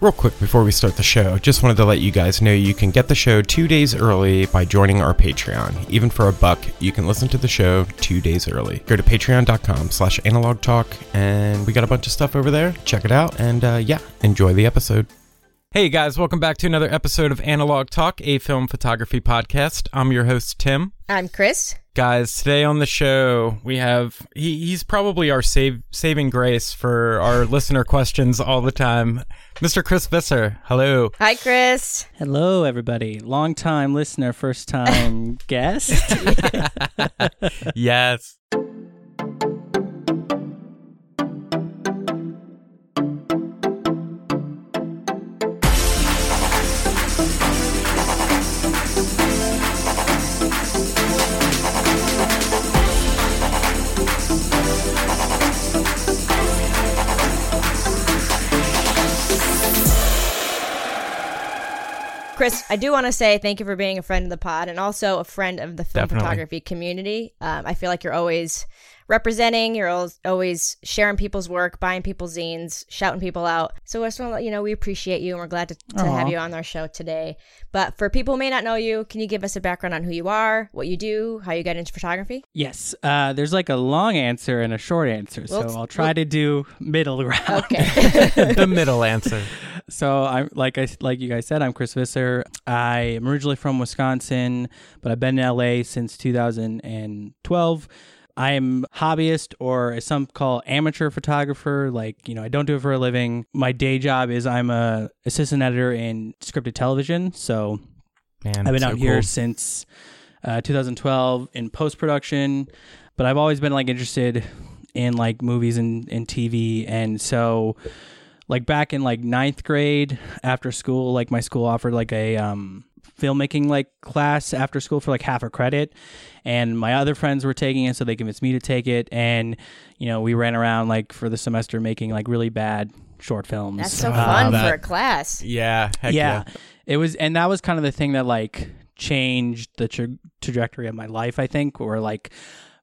Real quick before we start the show, just wanted to let you guys know you can get the show two days early by joining our Patreon. Even for a buck, you can listen to the show two days early. Go to patreon.com slash analog talk, and we got a bunch of stuff over there. Check it out, and uh, yeah, enjoy the episode. Hey guys, welcome back to another episode of Analog Talk, a film photography podcast. I'm your host, Tim. I'm Chris. Guys, today on the show we have he, he's probably our save, saving grace for our listener questions all the time, Mr. Chris Visser. Hello. Hi, Chris. Hello, everybody. Long time listener, first time guest. yes. Chris, I do want to say thank you for being a friend of the pod and also a friend of the film Definitely. photography community. Um, I feel like you're always representing, you're always sharing people's work, buying people's zines, shouting people out. So I just want to let you know we appreciate you and we're glad to, to have you on our show today. But for people who may not know you, can you give us a background on who you are, what you do, how you got into photography? yes, uh, there's like a long answer and a short answer, so Well, I'll try to do middle ground. Okay. the middle answer. So I'm like I like you guys said, I'm Chris Visser. I am originally from Wisconsin, but I've been in LA since 2012. I am hobbyist or as some call amateur photographer. Like, you know, I don't do it for a living. My day job is I'm a assistant editor in scripted television. So Man, I've been so out here cool. since uh, 2012 in post production, but I've always been like interested in like movies and, and TV. And so, like back in like ninth grade after school, like my school offered like a um, filmmaking like class after school for like half a credit. And my other friends were taking it, so they convinced me to take it. And, you know, we ran around like for the semester making like really bad short films. That's so Um, fun that- for a class. Yeah, heck yeah. yeah. It was, and that was kind of the thing that like changed the tra- trajectory of my life. I think, or like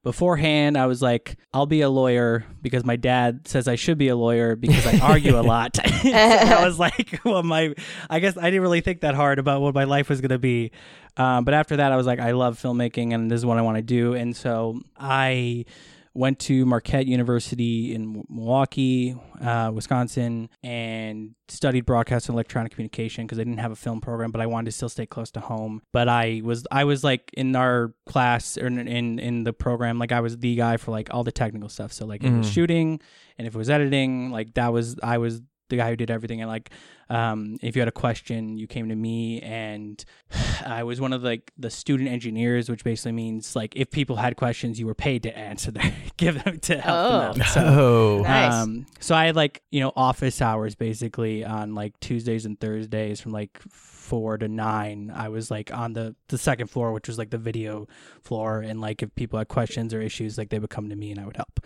beforehand, I was like, I'll be a lawyer because my dad says I should be a lawyer because I argue a lot. So I was like, well, my, I guess I didn't really think that hard about what my life was going to be. Um, but after that, I was like, I love filmmaking and this is what I want to do. And so I went to Marquette University in Milwaukee, uh, Wisconsin, and studied broadcast and electronic communication because I didn't have a film program, but I wanted to still stay close to home. But I was I was like in our class or in in, in the program, like I was the guy for like all the technical stuff. So like if it was Mhm. shooting and if it was editing, like that was I was the guy who did everything. And like um, if you had a question, you came to me, and I was one of like the student engineers, which basically means like if people had questions, you were paid to answer them, give them to help Oh. them out. So, Oh, Nice. um, so I had like you know office hours basically on like Tuesdays and Thursdays from like four to nine. I was like on the the second floor, which was like the video floor, and like if people had questions or issues, like they would come to me and I would help.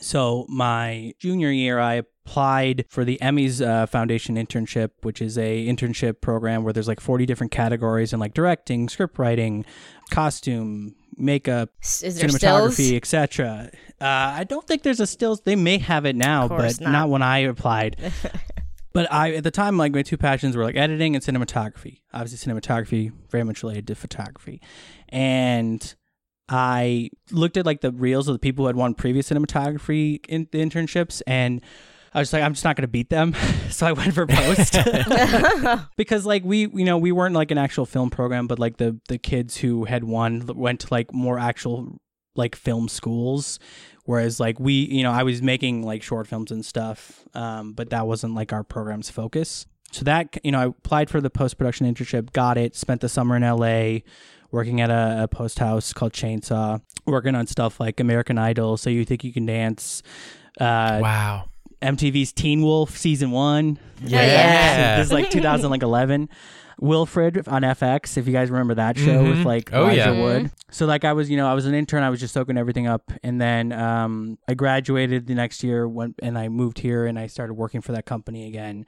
So my junior year, I applied for the Emmys uh, Foundation internship which is a internship program where there's like 40 different categories and like directing, script writing, costume, makeup, cinematography, etc. Uh, I don't think there's a stills. They may have it now, but not. not. when I applied. but I at the time, like my two passions were like editing and cinematography. Obviously, cinematography very much related to photography, and I looked at like the reels of the people who had won previous cinematography in internships and. I was like, I'm just not going to beat them, so I went for post because, like, we, you know, we weren't like an actual film program, but like the the kids who had won went to like more actual like film schools, whereas like we, you know, I was making like short films and stuff, um, but that wasn't like our program's focus. So that you know, I applied for the post production internship, got it, spent the summer in L.A. Working at a, a post house called Chainsaw, working on stuff like American Idol, So You Think You Can Dance, uh, Wow. MTV's Teen Wolf season one. yeah. this is like 2011. Wilfred on FX, if you guys remember that show Mhm. with like Oh, Elijah yeah. Wood. So like I was, you know, I was an intern. I was just soaking everything up, and then um, I graduated the next year, went and I moved here, and I started working for that company again.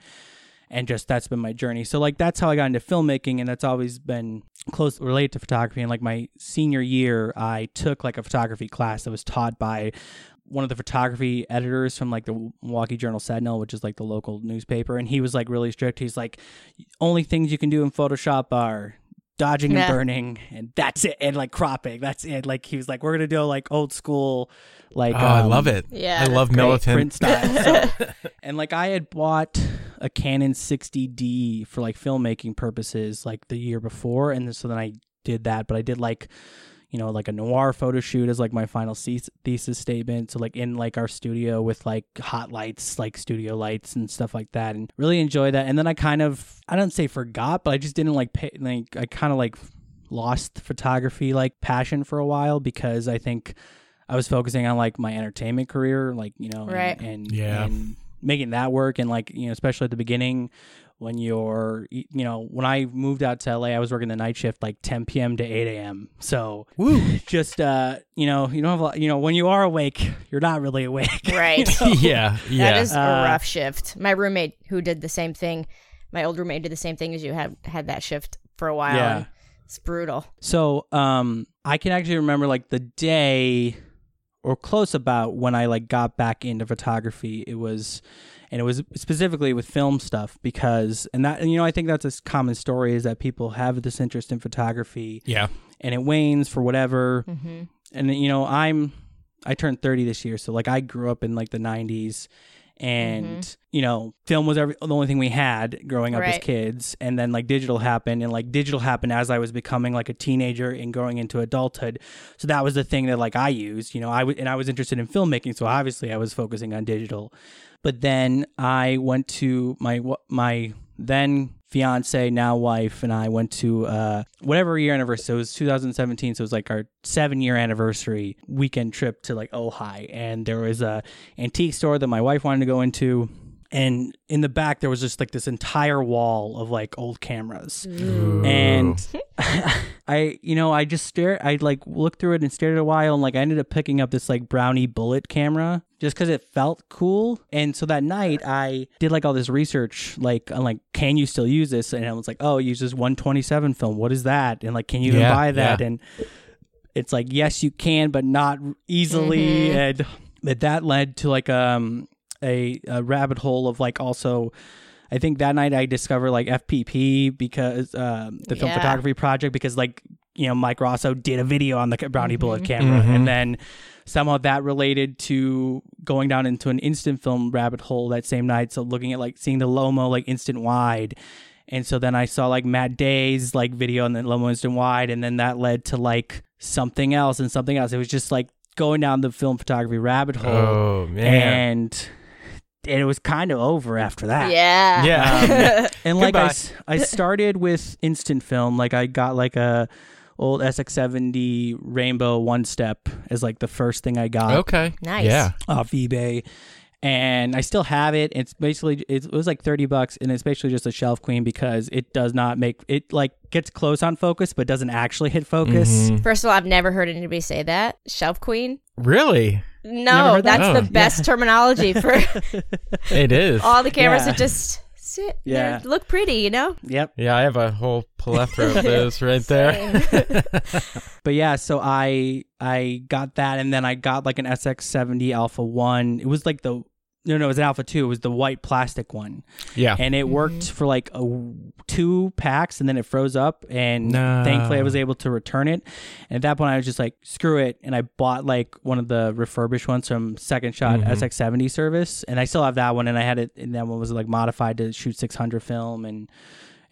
And just that's been my journey. So like that's how I got into filmmaking, and that's always been close related to photography. And like my senior year, I took like a photography class that was taught by one of the photography editors from like the Milwaukee Journal Sentinel, which is like the local newspaper, and he was like really strict. He's like, only things you can do in Photoshop are dodging Yeah. and burning, and that's it, and like cropping. That's it. Like he was like, we're gonna do like old school, like Oh, I um, love it. Yeah, I love great militant. print style. So- and like I had bought a Canon 60D for like filmmaking purposes like the year before, and so then I did that. But I did like you know like a noir photo shoot as like my final thesis, thesis statement. So like in like our studio with like hot lights, like studio lights and stuff like that, and really enjoy that. And then I kind of I don't say forgot, but I just didn't like pay, like I kind of like lost photography like passion for a while because I think I was focusing on like my entertainment career, like you know, and- Right. and, Yeah. and making that work, and like you know, especially at the beginning when you're, you know, when I moved out to LA, I was working the night shift like 10 p.m. to 8 a.m. So Woo. just uh, you know, you don't have, a lot, you know, when you are awake, you're not really awake. Right. yeah. Yeah. That is a Uh, rough shift. My roommate who did the same thing, my old roommate did the same thing as you had had that shift for a while. Yeah. It's brutal. So, um, I can actually remember like the day or close about when I like got back into photography. It was, and it was specifically with film stuff because, and that, and, you know, I think that's a common story is that people have this interest in photography. Yeah. and it wanes for whatever. hmm And you know, I'm, I turned 30 this year. So like I grew up in like the 90s and you know film was every, the only thing we had growing up as kids. And then like digital happened. And like digital happened as i was becoming like a teenager and growing into adulthood. So that was the thing that like i used you know i w- and i was interested in filmmaking. So obviously i was focusing on digital but then i went to my my then fiance now wife and i went to uh whatever year anniversary. So it was 2017 so it was like our seven year anniversary weekend trip to like ojai. And there was a antique store that my wife wanted to go into. And in the back there was just like this entire wall of like old cameras. And i you know i just stared i like looked through it and stared at it a while. And like i ended up picking up this like brownie bullet camera just because it felt cool and so that night i did like all this research like on like can you still use this and i was like oh it uses 127 film what is that and like can you even buy that yeah. and it's like yes you can but not easily Mhm. and that that led to like um a, a rabbit hole of like also I think that night I discovered like FPP because um, the film Yeah. photography project because like you know Mike Raso did a video on the Brownie Bullet Mhm. camera Mhm. and then somehow that related to going down into an instant film rabbit hole that same night so looking at like seeing the Lomo like instant wide and so then I saw like Matt Day's like video on the Lomo instant wide and then that led to like something else and something else it was just like going down the film photography rabbit hole Oh man. and and it was kind of over after that. Yeah. Yeah. Um, and like I, Goodbye. s- I started with instant film. Like I got like a old SX70 Rainbow One Step as like the first thing I got okay. Nice. Yeah. off eBay. And I still have it. It's basically it was like thirty bucks, and it's basically just a shelf queen because it does not make it like gets close on focus, but doesn't actually hit focus. Mhm. First of all, I've never heard anybody say that. Shelf queen? Really? No, that? that's Oh. the best terminology for It is. all the cameras Yeah. that just That's it. Yeah. They look pretty, you know? Yep. Yeah, I have a whole plethora of those right there. But yeah, so I I got that, and then I got like an SX70 Alpha One. It was like the no no it was an Alpha Two. It was the white plastic one, yeah. and it worked for like a, two packs, and then it froze up. And No. thankfully, I was able to return it. And at that point, I was just like, screw it, and I bought like one of the refurbished ones from Second Shot Mhm. SX70 service, and I still have that one, and I had it, and that one was like modified to shoot 600 film, and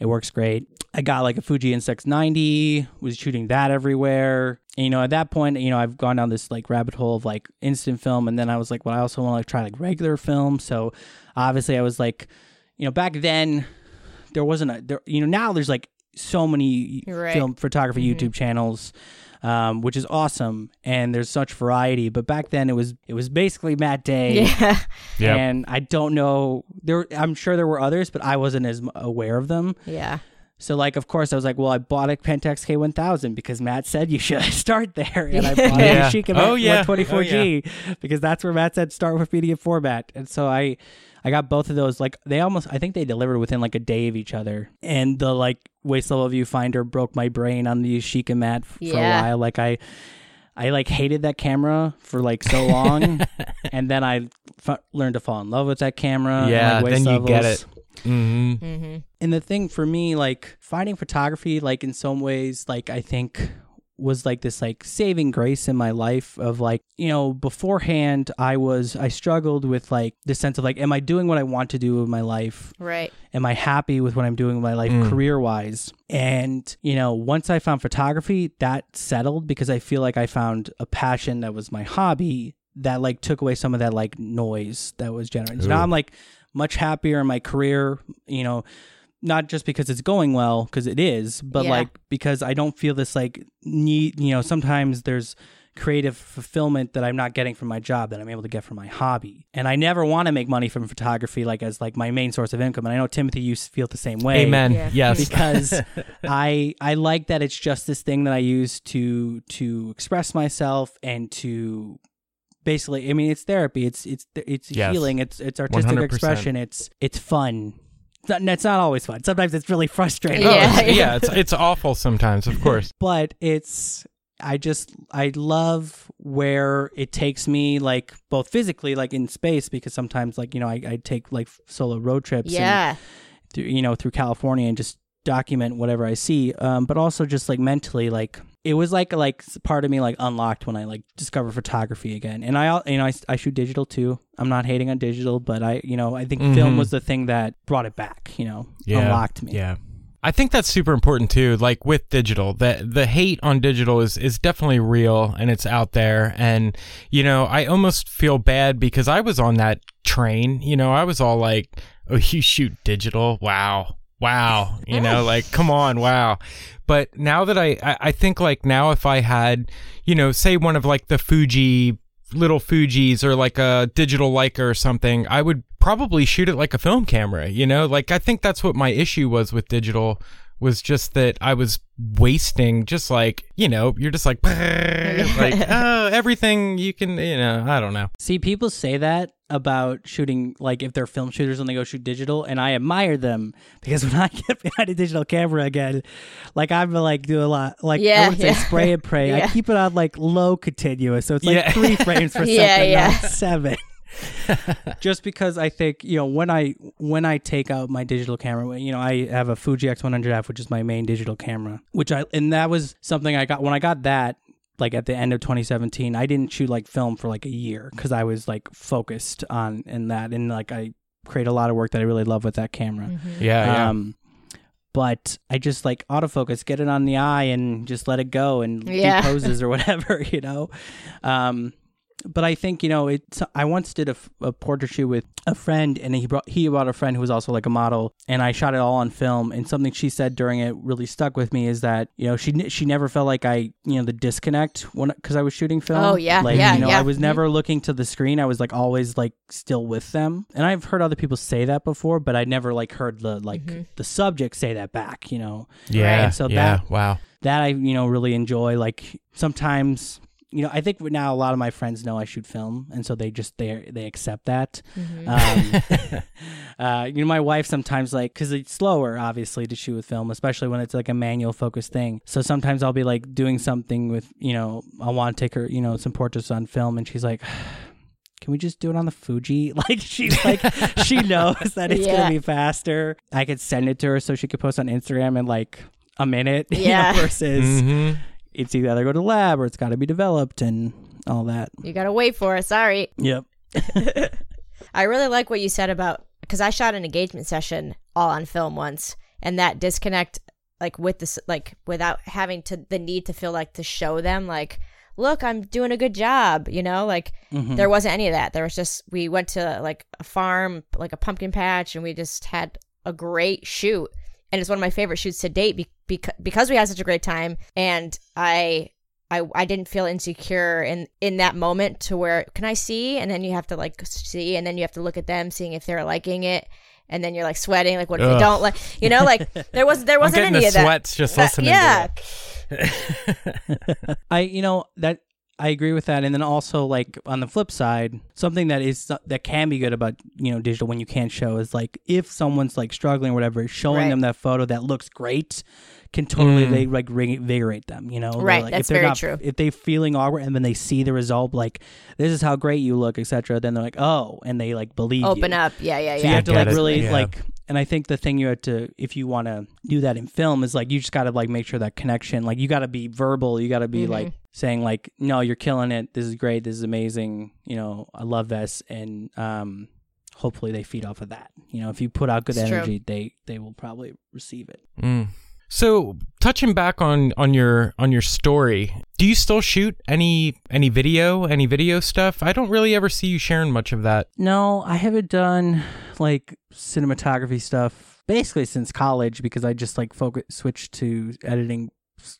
it works great. I got like a Fuji N690, was shooting that everywhere. And, you know, at that point, you know, I've gone down this like rabbit hole of like instant film, and then I was like, well, I also want to like try like regular film. So obviously, I was like, you know, back then there wasn't a there. You know, now there's like so many Right. film photography Mhm. YouTube channels. Um, which is awesome, and there's such variety. But back then, it was it was basically Matt Day, Yeah. Yep. and I don't know. There, I'm sure there were others, but I wasn't as aware of them. Yeah. So like, of course, I was like, well, I bought a Pentax K1000 because Matt said you should start there, and I bought Yeah. a Yashica oh, oh, yeah. 124G because that's where Matt said start with media format, and so I, I got both of those. Like they almost, I think they delivered within like a day of each other, and the like waist level viewfinder broke my brain on the Yashica Mat f- for a while. Like I. I like hated that camera for like so long, and then I f- learned to fall in love with that camera. and, Yeah, like, waist then you get it. Hmm Mm-hmm. And the thing for me, like finding photography, like in some ways, like I think was like this like saving grace in my life of like you know beforehand i was i struggled with like the sense of like am i doing what i want to do with my life Right. am i happy with what i'm doing with my life Mm. career wise and you know once i found photography that settled because i feel like i found a passion that was my hobby that like took away some of that like noise that was generated so now i'm like much happier in my career you know not just because it's going well because it is but Yeah. like because i don't feel this like need you know sometimes there's creative fulfillment that i'm not getting from my job that i'm able to get from my hobby and i never want to make money from photography like as like my main source of income and i know timothy you feel the same way Amen. Yeah. Yes. because I I like that it's just this thing that I use to to express myself and to basically I mean it's therapy it's it's it's Yes. healing it's it's artistic 100%. expression it's it's fun it's not, it's not always fun sometimes it's really frustrating Oh, Yeah. it's- yeah, it's it's awful sometimes, of course. but it's I just I love where it takes me like both physically like in space because sometimes like you know I, I take like solo road trips and Yeah. through you know through California and just document whatever I see. Um, but also just like mentally, like it was like like part of me like unlocked when I like discovered photography again. And I you know I, I shoot digital too. I'm not hating on digital, but I you know I think film Mhm. was the thing that brought it back. You know, Yeah. unlocked me. Yeah. I think that's super important too. Like with digital, the the hate on digital is is definitely real and it's out there. And you know, I almost feel bad because I was on that train. You know, I was all like, "Oh, you shoot digital? Wow, wow." You know, like, come on, wow. But now that I, I I think like now if I had, you know, say one of like the Fuji little Fuji's or like a digital Leica or something, I would probably shoot it like a film camera, you know? Like I think that's what my issue was with digital was just that I was wasting just like, you know, you're just like like oh, everything you can, you know, I don't know. See, people say that about shooting, like if they're film shooters and they go shoot digital, and I admire them because when I get behind a digital camera again, like I'm like do a lot, like I Yeah, would say spray and pray. I keep it on like low continuous, so it's like Yeah. three frames per Yeah, second, yeah. not seven. Just because I think you know when I when I take out my digital camera, you know I have a Fuji X100F, which is my main digital camera, which I and that was something I got when I got that like at the end of 2017 i didn't shoot like film for like a year because i was like focused on in that and like i create a lot of work that i really love with that camera Mm-hmm. Yeah, yeah. um but i just like autofocus get it on the eye and just let it go and Yeah. do poses or whatever you know um but I think you know it's. I once did a portrait shoot with a friend, and he brought he brought a friend who was also like a model, and I shot it all on film. And something she said during it really stuck with me is that you know she she never felt like I you know the disconnect when because I was shooting film. Oh, yeah, like yeah, you know yeah. I was never looking to the screen. I was like always like still with them. And I've heard other people say that before, but I never like heard the like Mhm. the subject say that back. You know yeah. Right, so yeah. that- wow. that I you know really enjoy. Like sometimes you know, I think now a lot of my friends know I shoot film, and so they just they they accept that. Mhm. Um, uh, you know, my wife sometimes like because it's slower, obviously, to shoot with film, especially when it's like a manual focused thing. So sometimes I'll be like doing something with, you know, I want to take her, you know, some portraits on film, and she's like. Can we just do it on the Fuji? Like she's like she knows that it's Yeah. gonna be faster. I could send it to her so she could post on Instagram in like a minute. you know, Yeah. versus Mhm. It's either go to the lab or it's got to be developed and all that. you gotta wait for it. Sorry. Yep. I really like what you said about because I shot an engagement session all on film once, and that disconnect, like with this, like without having to the need to feel like to show them, like, look, I'm doing a good job, you know, like Mhm. there wasn't any of that. There was just we went to like a farm, like a pumpkin patch, and we just had a great shoot, and it's one of my favorite shoots to date be- because because we had such a great time, and I. I, I didn't feel insecure in, in that moment to where can I see and then you have to like see and then you have to look at them seeing if they're liking it and then you're like sweating like what if they Ugh. don't like you know like there was there wasn't getting any the of that sweats just Uh, listening yeah to it. I you know that I agree with that, and then also like on the flip side, something that is that can be good about you know digital when you can't show is like if someone's like struggling or whatever, showing Right. them that photo that looks great can totally Mm. they like reinvigorate them. You know, They're Right, Like, that's if they're very not, true. If they feeling awkward and then they see the result, like this is how great you look, etc. Then they're like, oh, and they like believe open you. up yeah yeah yeah. So you yeah have to like it. really Yeah. like, and I think the thing you have to, if you want to do that in film, is like you just got to like make sure that connection, like you got to be verbal, you got to be Mhm. like saying like, no, you're killing it. This is great. This is amazing. You know, I love this, and um, hopefully they feed off of that. You know, if you put out good It's true. energy, they they will probably receive it. Mm. So touching back on on your on your story, do you still shoot any any video any video stuff? I don't really ever see you sharing much of that. No, I haven't done like cinematography stuff basically since college because I just like focus switched to editing s-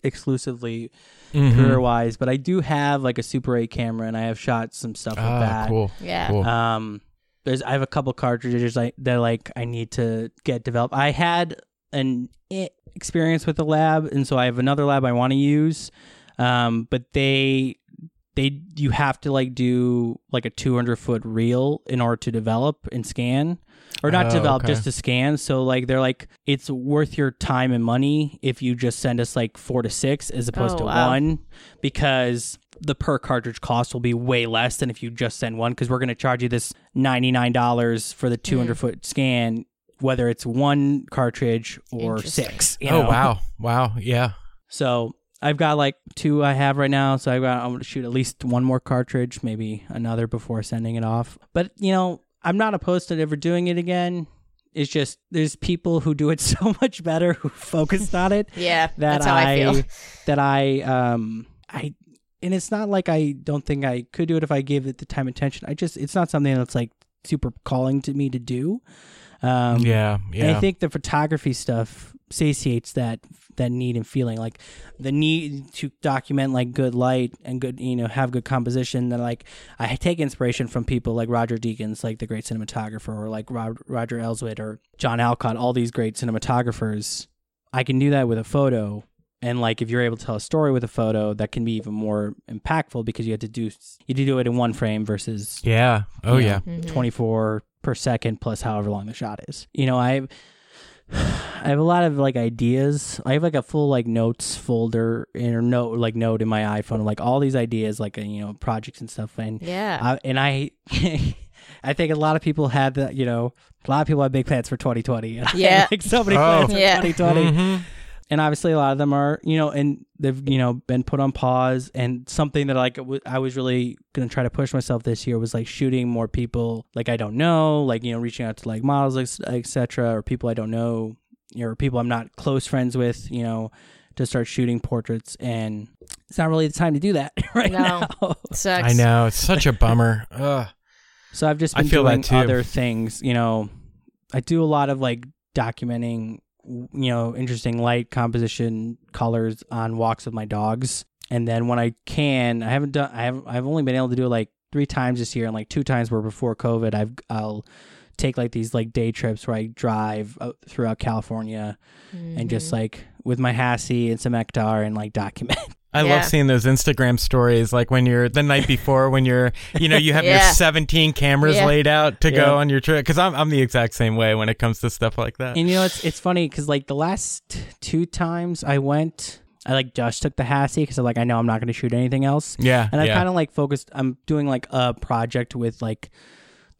exclusively Mhm. career wise. But I do have like a Super 8 camera and I have shot some stuff with Ah, that. cool. yeah Cool. Um, there's I have a couple cartridges I, that like I need to get developed. I had an experience with the lab, and so I have another lab I want to use. Um, but they they you have to like do like a 200 foot reel in order to develop and scan or not Oh, develop okay. just to scan so like they're like it's worth your time and money if you just send us like four to six as opposed Oh, to wow. one because the per cartridge cost will be way less than if you just send one because we're going to charge you this $99 for the 200 mm. foot scan whether it's one cartridge or Interesting. six you oh wow, wow, yeah. so I've got like two I have right now. So I've got I'm gonna shoot at least one more cartridge, maybe another before sending it off. But you know, I'm not opposed to ever doing it again. It's just there's people who do it so much better who focused on it yeah that that's how I, feel that I um I and it's not like I don't think I could do it if I gave it the time and attention. I just it's not something that's like super calling to me to do. Um yeah, and yeah. I think the photography stuff satiates that that need and feeling, like the need to document like good light and good, you know, have good composition. That like I take inspiration from people like Roger Deakins, like the great cinematographer, or like Rod- Roger Elswit or John Alcott, all these great cinematographers. I can do that with a photo. And like if you're able to tell a story with a photo, that can be even more impactful because you have to do you do it in one frame versus yeah. Oh you yeah. know, 24 per second plus however long the shot is. You know, I I have a lot of like ideas. I have like a full like notes folder in or note like note in my iPhone, like all these ideas, like uh, you know projects and stuff. And yeah I, and I, I think a lot of people had that. You know, a lot of people have big plans for 2020. And I had, Yeah. like so many Oh. plans for Yeah. 2020 Mhm. And obviously a lot of them are you know and they've you know been put on pause and something that like w- i was really gonna try to push myself this year was like shooting more people like i don't know like you know reaching out to like models etc or people i don't know or people i'm not close friends with you know to start shooting portraits and it's not really the time to do that right No. now sucks I know it's such a bummer. Ugh. so I've just I been feel that doing other things. You know, I do a lot of like documenting, you know, interesting light composition, colors on walks with my dogs. And then when I can, I haven't done. I have. I've only been able to do it like three times this year, and like two times were before COVID. I've. I'll take like these like day trips where I drive throughout California and just Mm-hmm. like with my Hassie and some Ektar and like document I Yeah. love seeing those Instagram stories, like when you're the night before, when you're, you know, you have your 17 cameras Yeah. laid out to Yeah. go on your trip. Because I'm, I'm the exact same way when it comes to stuff like that. And you know, it's it's funny because like the last two times I went, I like just took the Hassie because I'm like I know I'm not going to shoot anything else, yeah, and I yeah. kind of like focused. I'm doing like a project with like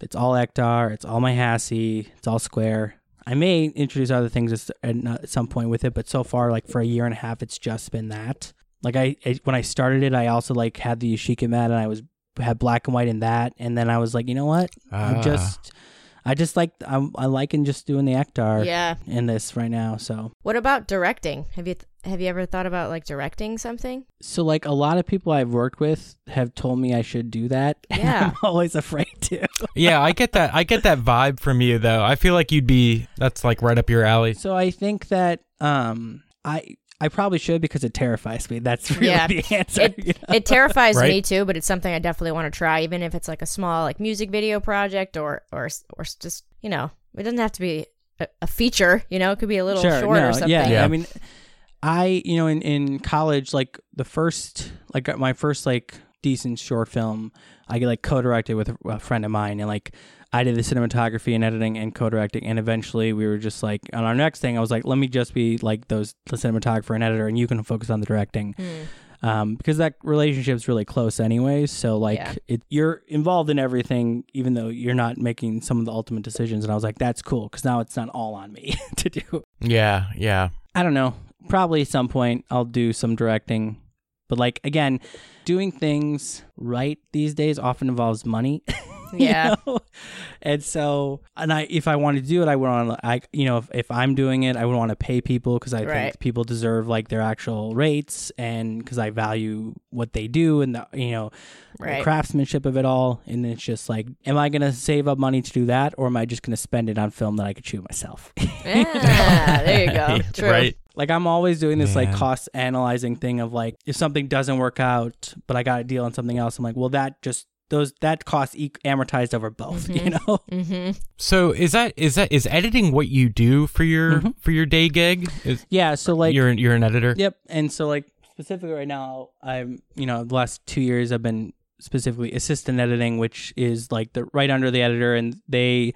it's all Ektar, it's all my Hassie, it's all square. I may introduce other things at some point with it, but so far, like for a year and a half, it's just been that. Like I, I when I started it, I also like had the Yashica mat, and I was had black and white in that, and then I was like, you know what, Ah. I'm just, I just like I'm I liking just doing the Ektar Yeah. in this right now. So What about directing? Have you have you ever thought about like directing something? so like a lot of people I've worked with have told me I should do that. and Yeah. I'm always afraid to. yeah, I get that. I get that vibe from you, though. I feel like you'd be, that's like right up your alley. So I think that um I I probably should because it terrifies me. That's really Yeah. the answer. It, you know? it terrifies Right? me too, but it's something I definitely want to try, even if it's like a small like music video project or or or just you know it doesn't have to be a, a feature. You know, it could be a little sure, short no, or something. Yeah, Yeah. I mean I you know in in college like the first like uh, my first like decent short film I get like co-directed with a, a friend of mine and like I did the cinematography and editing and co-directing and eventually we were just like on our next thing I was like let me just be like those the cinematographer and editor and you can focus on the directing Hmm. um, because that relationship's really close anyways. So like Yeah. it, you're involved in everything, even though you're not making some of the ultimate decisions. And I was like, that's cool because now it's not all on me to do. Yeah, yeah. I don't know. Probably at some point I'll do some directing, but like again, doing things right these days often involves money. you Yeah. know? And so, and I, if I want to do it, I would want to, I, you know, if, if I'm doing it, I would want to pay people because I Right. think people deserve like their actual rates and because I value what they do and the, you know, the craftsmanship of it all. And it's just like, am I going to save up money to do that or am I just going to spend it on film that I could shoot myself? Yeah, there you go. True. Right. Like I'm always doing this like cost analyzing thing of like if something doesn't work out, but I got a deal on something else, I'm like, well, that just those that cost e- amortized over both, you know. Mm-hmm. So is that is that is editing what you do for your Mhm. for your day gig? Is Yeah, so like you're you're an editor? Yep. And so like specifically right now, I'm you know the last two years I've been specifically assistant editing, which is like the right under the editor, and they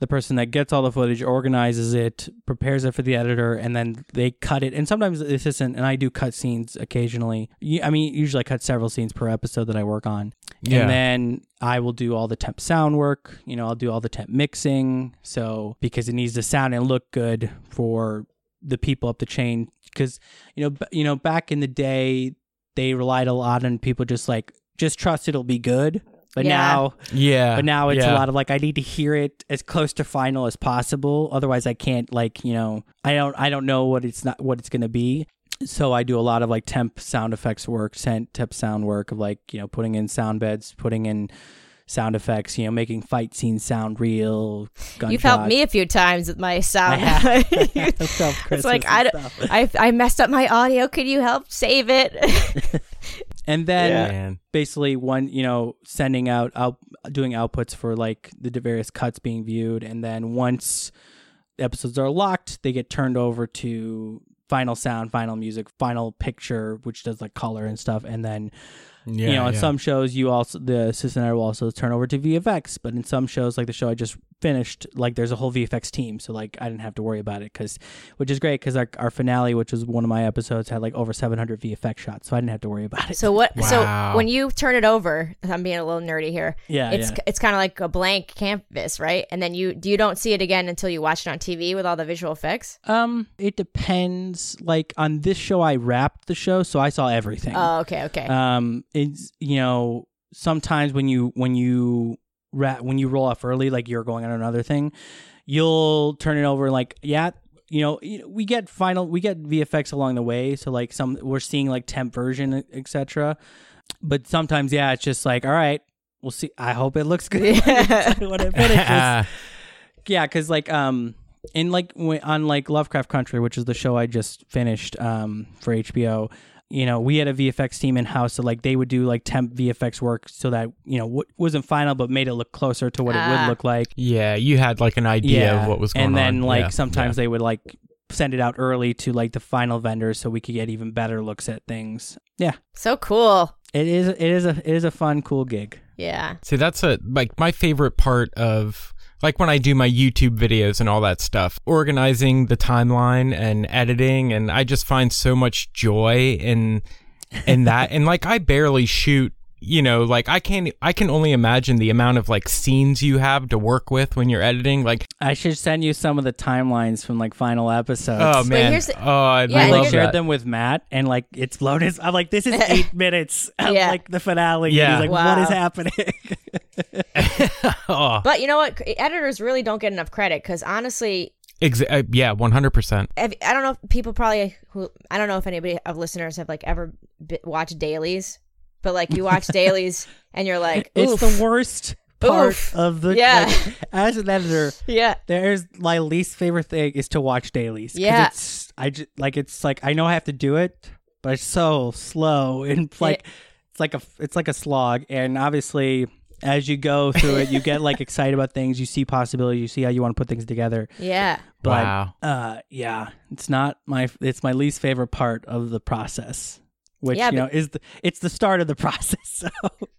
the person that gets all the footage organizes it, prepares it for the editor, and then they cut it. And sometimes the assistant and I do cut scenes occasionally. I mean, usually I cut several scenes per episode that I work on. Yeah. And then I will do all the temp sound work. You know, I'll do all the temp mixing. So because it needs to sound and look good for the people up the chain. Because you know, b- you know, back in the day, they relied a lot on people just like just trust it'll be good. But Yeah. now, Yeah. but now it's yeah. a lot of like I need to hear it as close to final as possible. Otherwise, I can't like you know I don't I don't know what it's not what it's gonna be. So I do a lot of like temp sound effects work, temp temp sound work of like you know putting in sound beds, putting in sound effects, you know, making fight scenes sound real. You've helped me a few times with my sound. have. it's it's like I, don't- I I messed up my audio. Can you help save it? and then Man. basically one you know sending out out doing outputs for like the various cuts being viewed. And then once the episodes are locked they get turned over to final sound final music final picture which does like color and stuff. And then Yeah, you know in yeah. some shows you also the assistant editor will also turn over to vfx but in some shows like the show i just finished like there's a whole vfx team so like i didn't have to worry about it because which is great because our, our finale which was one of my episodes had like over 700 vfx shots so i didn't have to worry about it so what? Wow. So when you turn it over, I'm being a little nerdy here. yeah it's yeah. it's kind of like a blank canvas, right? And then you you don't see it again until you watch it on TV with all the visual effects. Um, it depends. Like on this show, I wrapped the show, so I saw everything. Oh, okay, okay. um, it's you know sometimes when you when you wrap when you roll off early, like you're going on another thing, you'll turn it over. Like yeah, you know we get final we get VFX along the way, so like some we're seeing like temp version etc. But sometimes yeah, it's just like all right. We'll see. I hope it looks good Yeah. when it finishes yeah because like um in like on like lovecraft country which is the show i just finished um for hbo you know we had a vfx team in house so like they would do like temp vfx work so that you know w- wasn't final but made it look closer to what it Ah. would look like yeah, you had like an idea yeah of what was going on, and then on. like Yeah, sometimes they would like send it out early to like the final vendors so we could get even better looks at things. Yeah. So cool. It is it is a it is a fun cool gig. Yeah. See, that's a like my favorite part of like when I do my YouTube videos and all that stuff, organizing the timeline and editing, and I just find so much joy in in that. and like I barely shoot you know, like I can't, I can only imagine the amount of like scenes you have to work with when you're editing. Like, I should send you some of the timelines from like final episodes. oh man, here's the- oh, I Yeah, I and love like shared that. them with Matt, and like it's blown his. I'm like, this is eight minutes of Yeah. like the finale. Yeah. He's like, Wow. what is happening? oh, But you know what? Editors really don't get enough credit because honestly, exa- uh, yeah, one hundred percent. I don't know if people probably who I don't know if anybody of listeners have like ever bi- watched dailies, but like you watch dailies and you're like, it's the worst part Oof. of the. Yeah. like, as an editor, yeah, there's my least favorite thing is to watch dailies. Yeah. It's I just like it's like I know I have to do it, but it's so slow and like it's like a it's like a slog. And obviously, as you go through it, you get like excited about things. You see possibilities. You see how you want to put things together. yeah. But Wow. uh, yeah, it's not my. It's my least favorite part of the process, which Yeah, you but- know is the it's the start of the process. So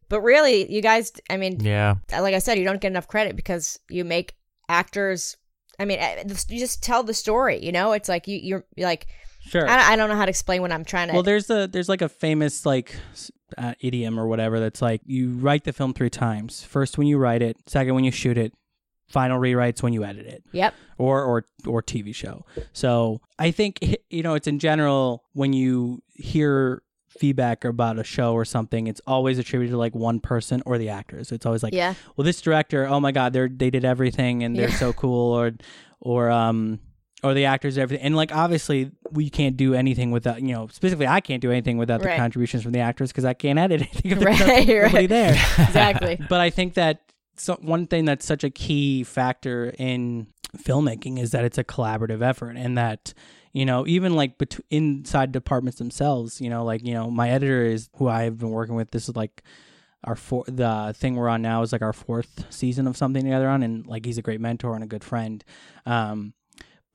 But really, you guys, I mean, Yeah, like I said, you don't get enough credit because you make actors. I mean, eh, you just tell the story. You know, it's like you you're, you're like sure. I, I don't know how to explain what I'm trying to. Well, there's a there's like a famous like uh, idiom or whatever that's like you write the film three times. First when you write it, second when you shoot it, final rewrites when you edit it, yep. or or or TV show. So I think you know it's in general when you hear feedback about a show or something, it's always attributed to like one person or the actors. It's always like, yeah. well, this director, oh my god, they're they did everything and they're Yeah. so cool, or or um or the actors everything and like obviously we can't do anything without you know specifically i can't do anything without the contributions from the actors because i can't edit anything if there's Right, nobody right. there Exactly. but i think that so one thing that's such a key factor in filmmaking is that it's a collaborative effort and that you know even like bet- inside departments themselves you know like you know my editor is who i've been working with this is like our four the thing we're on now is like our fourth season of something together on and like he's a great mentor and a good friend um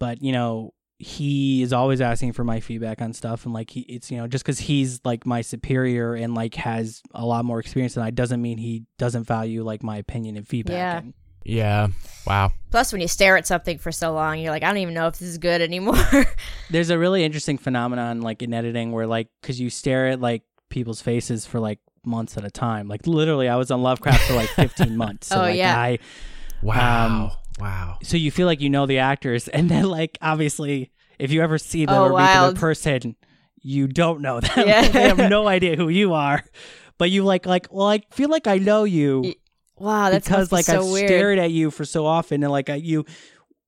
but you know he is always asking for my feedback on stuff and like he it's you know just because he's like my superior and like has a lot more experience than i doesn't mean he doesn't value like my opinion and feedback Yeah. and yeah. Wow. Plus, when you stare at something for so long, you're like, I don't even know if this is good anymore. there's a really interesting phenomenon like in editing where like because you stare at like people's faces for like months at a time like literally i was on lovecraft for like 15 months so Oh, like yeah. i Wow. Um, wow. so you feel like you know the actors and then like obviously if you ever see them Oh, or meet them wild. in person you don't know them Yeah. they have no idea who you are but you like like well i feel like i know you Y- wow, that's because like so i've weird. stared at you for so often and like I, you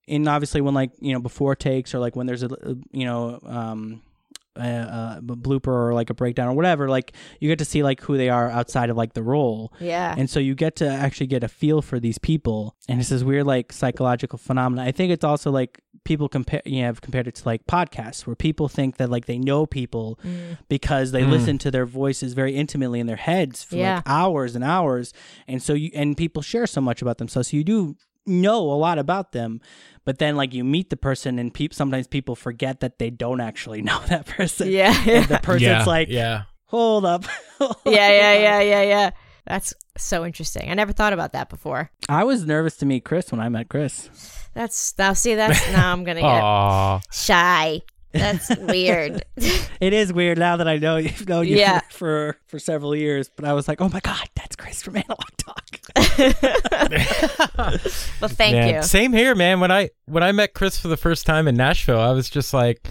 and obviously when like you know before takes or like when there's a a, you know um a, a blooper or like a breakdown or whatever like you get to see like who they are outside of like the role yeah. and so you get to actually get a feel for these people and it's this weird like psychological phenomenon i think it's also like people compare you know have compared it to like podcasts where people think that like they know people Mm. because they Mm. listen to their voices very intimately in their heads for Yeah. like hours and hours and so you and people share so much about themselves so you do know a lot about them but then like you meet the person and peop sometimes people forget that they don't actually know that person yeah. and the person's yeah. like yeah. hold up yeah, yeah, yeah, yeah, yeah. That's so interesting. I never thought about that before. i was nervous to meet chris when i met chris That's now see that's now I'm gonna get shy. That's weird. It is weird now that I know you've known you Yeah. for, for for several years, but I was like, oh my god, that's Chris from Analog Talk. well, thank Man, you. Same here, man. When I when I met Chris for the first time in Nashville, I was just like,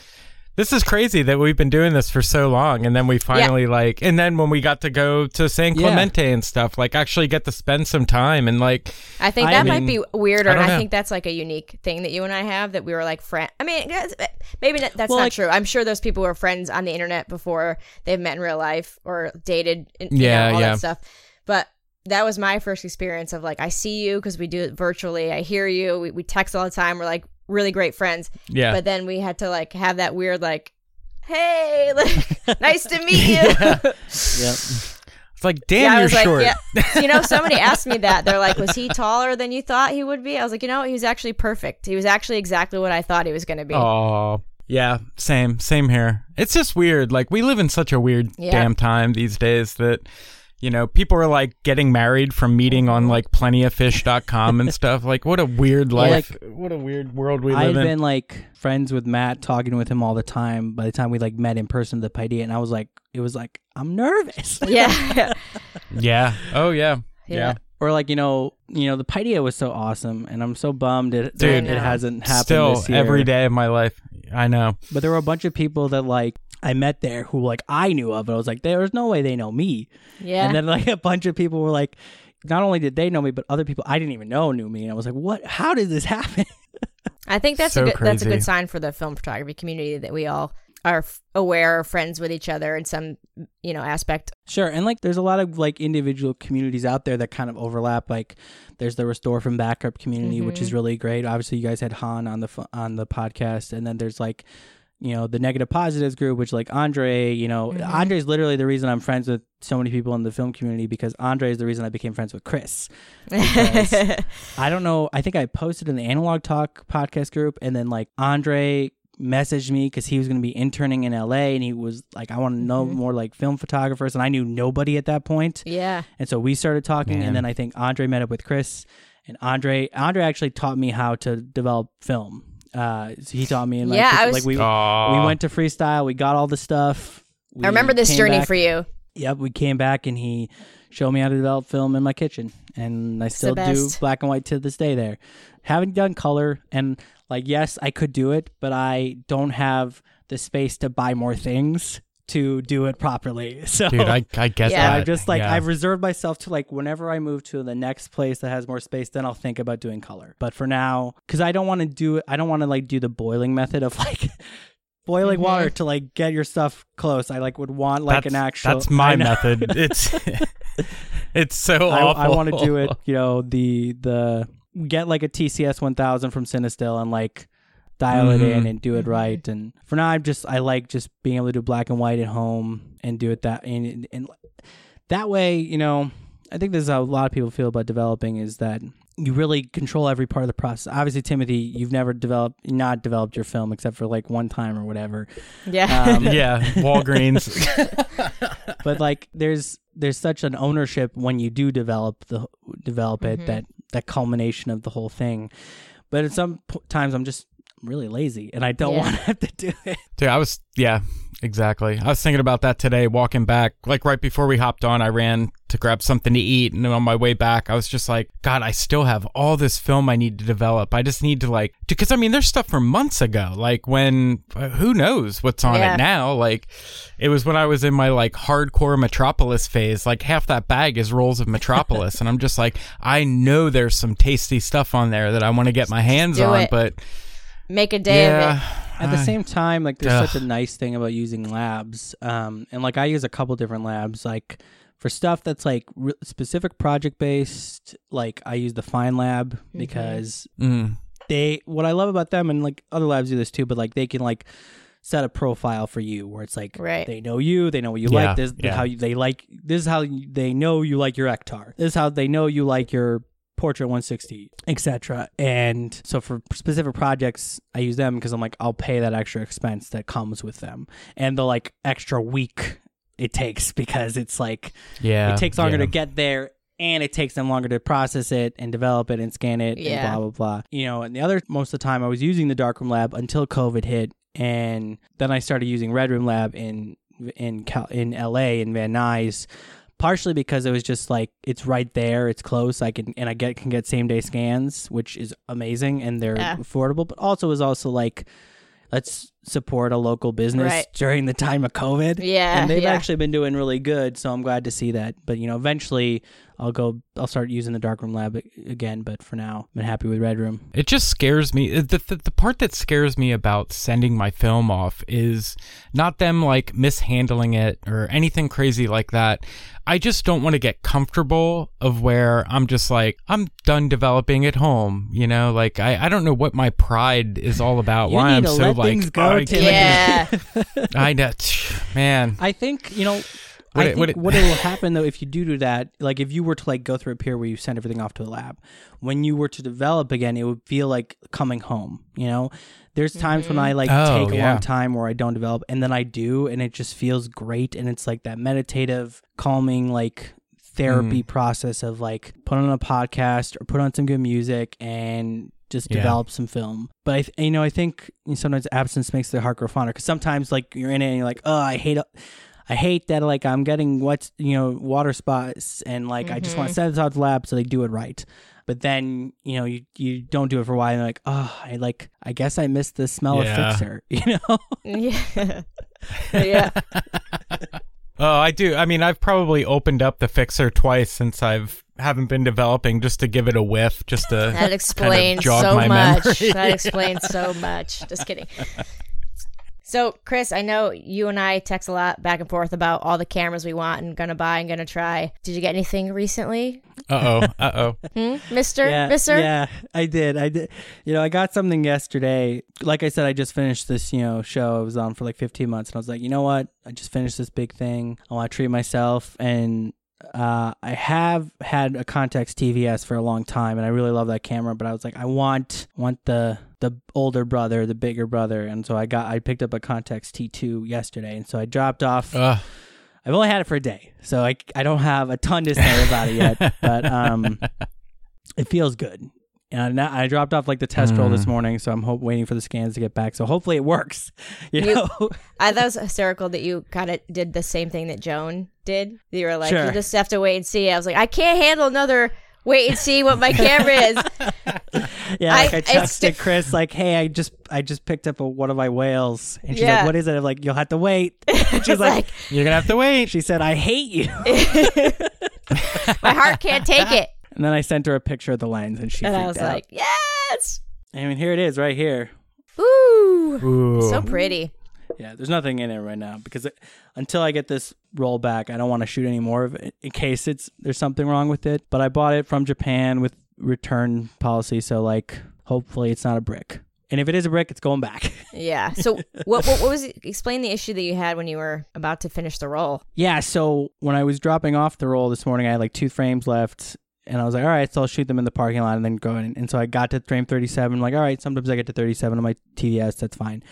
"This is crazy that we've been doing this for so long." And then we finally like, and then when we got to go to San Yeah. Clemente and stuff, like actually get to spend some time and like, I think I that mean, might be weirder, I and don't I think that's like a unique thing that you and I have that we were like friend. I mean, eh, maybe that, that's Well, not like- true. I'm sure those people were friends on the internet before they've met in real life or dated. You Yeah, know, all yeah. that stuff. But that was my first experience of like I see you because we do it virtually. I hear you. We, we text all the time. We're like really great friends. yeah, But then we had to like have that weird like, hey, like nice to meet you. yeah. Yep. It's like, damn, yeah, you're was like, short. yeah. So, you know, somebody asked me that. They're like, was he taller than you thought he would be? I was like, you know, what? he was actually perfect. He was actually exactly what I thought he was going to be. Oh, yeah, same, same here. It's just weird. Like we live in such a weird Yeah. damn time these days that you know people are like getting married from meeting on like plentyoffish.com and stuff. Like what a weird life. Like, what a weird world we I had live in. I've been like friends with Matt, talking with him all the time. By the time we like met in person at the Paideia, and I was like, it was like I'm nervous. Yeah. yeah. Oh yeah. Yeah. Yeah. or like you know, you know, the Paideia was so awesome, and I'm so bummed it Dude, it, I know. hasn't happened Still this year. every day of my life. I know. But there were a bunch of people that like I met there who like I knew of, and I was like, there's no way they know me. yeah. And then like a bunch of people were like, not only did they know me, but other people I didn't even know knew me, and I was like, what? How did this happen? I think that's So a good that's a good sign for the film photography community that we all are f- aware, friends with each other in some you know aspect. Sure, and like there's a lot of like individual communities out there that kind of overlap. Like there's the Restore from Backup community, which is mm-hmm. really great. Obviously, you guys had Han on the ph- on the podcast, and then there's like you know the negative positives group, which like Andre. You know, mm-hmm. Andre's literally the reason I'm friends with so many people in the film community because Andre is the reason I became friends with Chris. I don't know. I think I posted in the Analog Talk podcast group, and then like Andre messaged me because he was going to be interning in LA, and he was like, "I want to know mm-hmm. more like film photographers," and I knew nobody at that point, yeah. and so we started talking, Man. and then I think Andre met up with Chris, and Andre Andre actually taught me how to develop film. Uh, so he taught me, and like, Yeah, I was- like we Aw. we went to freestyle, we got all the stuff. We I remember this journey back- for you. Yep, we came back and he showed me how to develop film in my kitchen, and I still do black and white to this day. There, haven't done color, and like yes, I could do it, but I don't have the space to buy more things to do it properly. So, Dude, I, I get Yeah. that. I'm just like Yeah. I've reserved myself to like whenever I move to the next place that has more space, then I'll think about doing color. But for now, because I don't want to do it, I don't want to like do the boiling method of like. Boiling mm-hmm. water to like get your stuff close. I like would want like that's, an actual. That's my method. It's it's so I, awful. I want to do it, you know, the the get like a TCS 1000 from Cinestill and like dial it in Mhm. and do it right. And for now, I'm just I like just being able to do black and white at home and do it that and and that way, you know, I think this is how a lot of people feel about developing is that you really control every part of the process. Obviously, Timothy, you've never developed not developed your film except for like one time or whatever. Yeah. Um, yeah, Walgreens. but like there's there's such an ownership when you do develop the develop it that that culmination of the whole thing but at some p- times i'm just really lazy and i don't Yeah. want to have to do it Dude, I was yeah, exactly. I was thinking about that today, walking back. Like right before we hopped on, I ran to grab something to eat, and on my way back, I was just like, God, I still have all this film I need to develop. I just need to like, because I mean, there's stuff from months ago. Like when, uh, who knows what's on Yeah. it now? Like, it was when I was in my like hardcore Metropolis phase. Like half that bag is rolls of Metropolis, and I'm just like, I know there's some tasty stuff on there that I want to get my hands do on, it. but Make a day of it. at the same time like there's Ugh. such a nice thing about using labs um and like i use a couple different labs like for stuff that's like re- specific project based like i use the Find Lab because Mm. they what I love about them and like other labs do this too, but like they can like set a profile for you where it's like Right. they know you, they know what you Yeah, like. This is yeah. how you, they like. This is how they know you like your Ektar. This is how they know you like your Portra 160, etc. And so for specific projects, I use them because I'm like I'll pay that extra expense that comes with them and the like extra week it takes because it's like Yeah. it takes longer yeah. to get there and it takes them longer to process it and develop it and scan it Yeah. and blah blah blah you know and the other most of the time i was using the darkroom lab until covid hit and then i started using red room lab in in Cal- in la in van nuys partially because it was just like it's right there it's close i can and i get can get same day scans which is amazing and they're Yeah. affordable but also is also like let's support a local business Right. during the time of covid Yeah, and they've yeah. actually been doing really good so i'm glad to see that but you know eventually i'll go i'll start using the darkroom lab again but for now i'm happy with red room It just scares me. uh, The, the the part that scares me about sending my film off is not them like mishandling it or anything crazy like that. I just don't want to get comfortable of where I'm just like I'm done developing at home. You know, like I, I don't know what my pride is all about. You why need I'm so let like things go, I, Timothy. Yeah. I know, man. i think you know Would I it- think would it- what will happen though if you do do that, like if you were to like go through a period where you send everything off to a lab, when you were to develop again, it would feel like coming home. You know, there's times when I like Oh, take a yeah. long time where I don't develop, and then I do, and it just feels great, and it's like that meditative, calming, like therapy Mm. process of like put on a podcast or put on some good music and just Yeah. develop some film. But I, th- you know, I think you know, sometimes absence makes the heart grow fonder because sometimes like you're in it and you're like, oh, I hate. I hate that like I'm getting what's you know water spots and like I just want mm-hmm. to send it out to the lab so they do it right. But then you know you you don't do it for a while and you're like oh I like I guess I missed the smell Yeah. of fixer you know Yeah. yeah. Oh, I do. I mean, I've probably opened up the fixer twice since I've haven't been developing just to give it a whiff, just to That explains jog so my much. memory. That explains so much. Just kidding. So, Chris, I know you and I text a lot back and forth about all the cameras we want and gonna buy and gonna try. Did you get anything recently, Uh oh. Uh oh. hmm? Mister? yeah Mister? yeah I did I did you know I got something yesterday like I said I just finished this you know show I was on for like 15 months and I was like you know what I just finished this big thing I want to treat myself and uh, I have had a Contax TVS for a long time, and I really love that camera. But I was like, I want want the the older brother, the bigger brother, and so I got I picked up a Contax T2 yesterday, and so I dropped off. Ugh. I've only had it for a day, so I I don't have a ton to say about it yet, but um, it feels good. And now I dropped off like the test roll this Mm. morning, so I'm hope waiting for the scans to get back. So hopefully it works. You You- know, I thought it was hysterical that you kind of did the same thing that Joan did. You were like, Sure. you just have to wait and see. I was like, I can't handle another wait and see what my camera is. yeah. I- Like I, it's texted sti- Chris like, "Hey, I just I just picked up a, one of my whales," and she's Yeah. like, "What is it?" I'm like, "You'll have to wait." She's like, like, You're gonna have to wait. she said, "I hate you," my heart can't take it. And then I sent her a picture of the lens, and she And freaked I was out. like, yes. I mean, here it is, right here. Ooh. Ooh. So pretty. Yeah, there's nothing in it right now because it, until I get this roll back, I don't want to shoot any more of it in case it's there's something wrong with it. But I bought it from Japan with return policy, so like hopefully it's not a brick. And if it is a brick, it's going back. Yeah. So what, what what was it? explain the issue that you had when you were about to finish the roll? yeah, so when I was dropping off the roll this morning, I had like two frames left. And I was like, all right, so I'll shoot them in the parking lot and then go in. And so I got to frame 37. I'm like, all right, sometimes I get to 37 on my TVS. That's fine.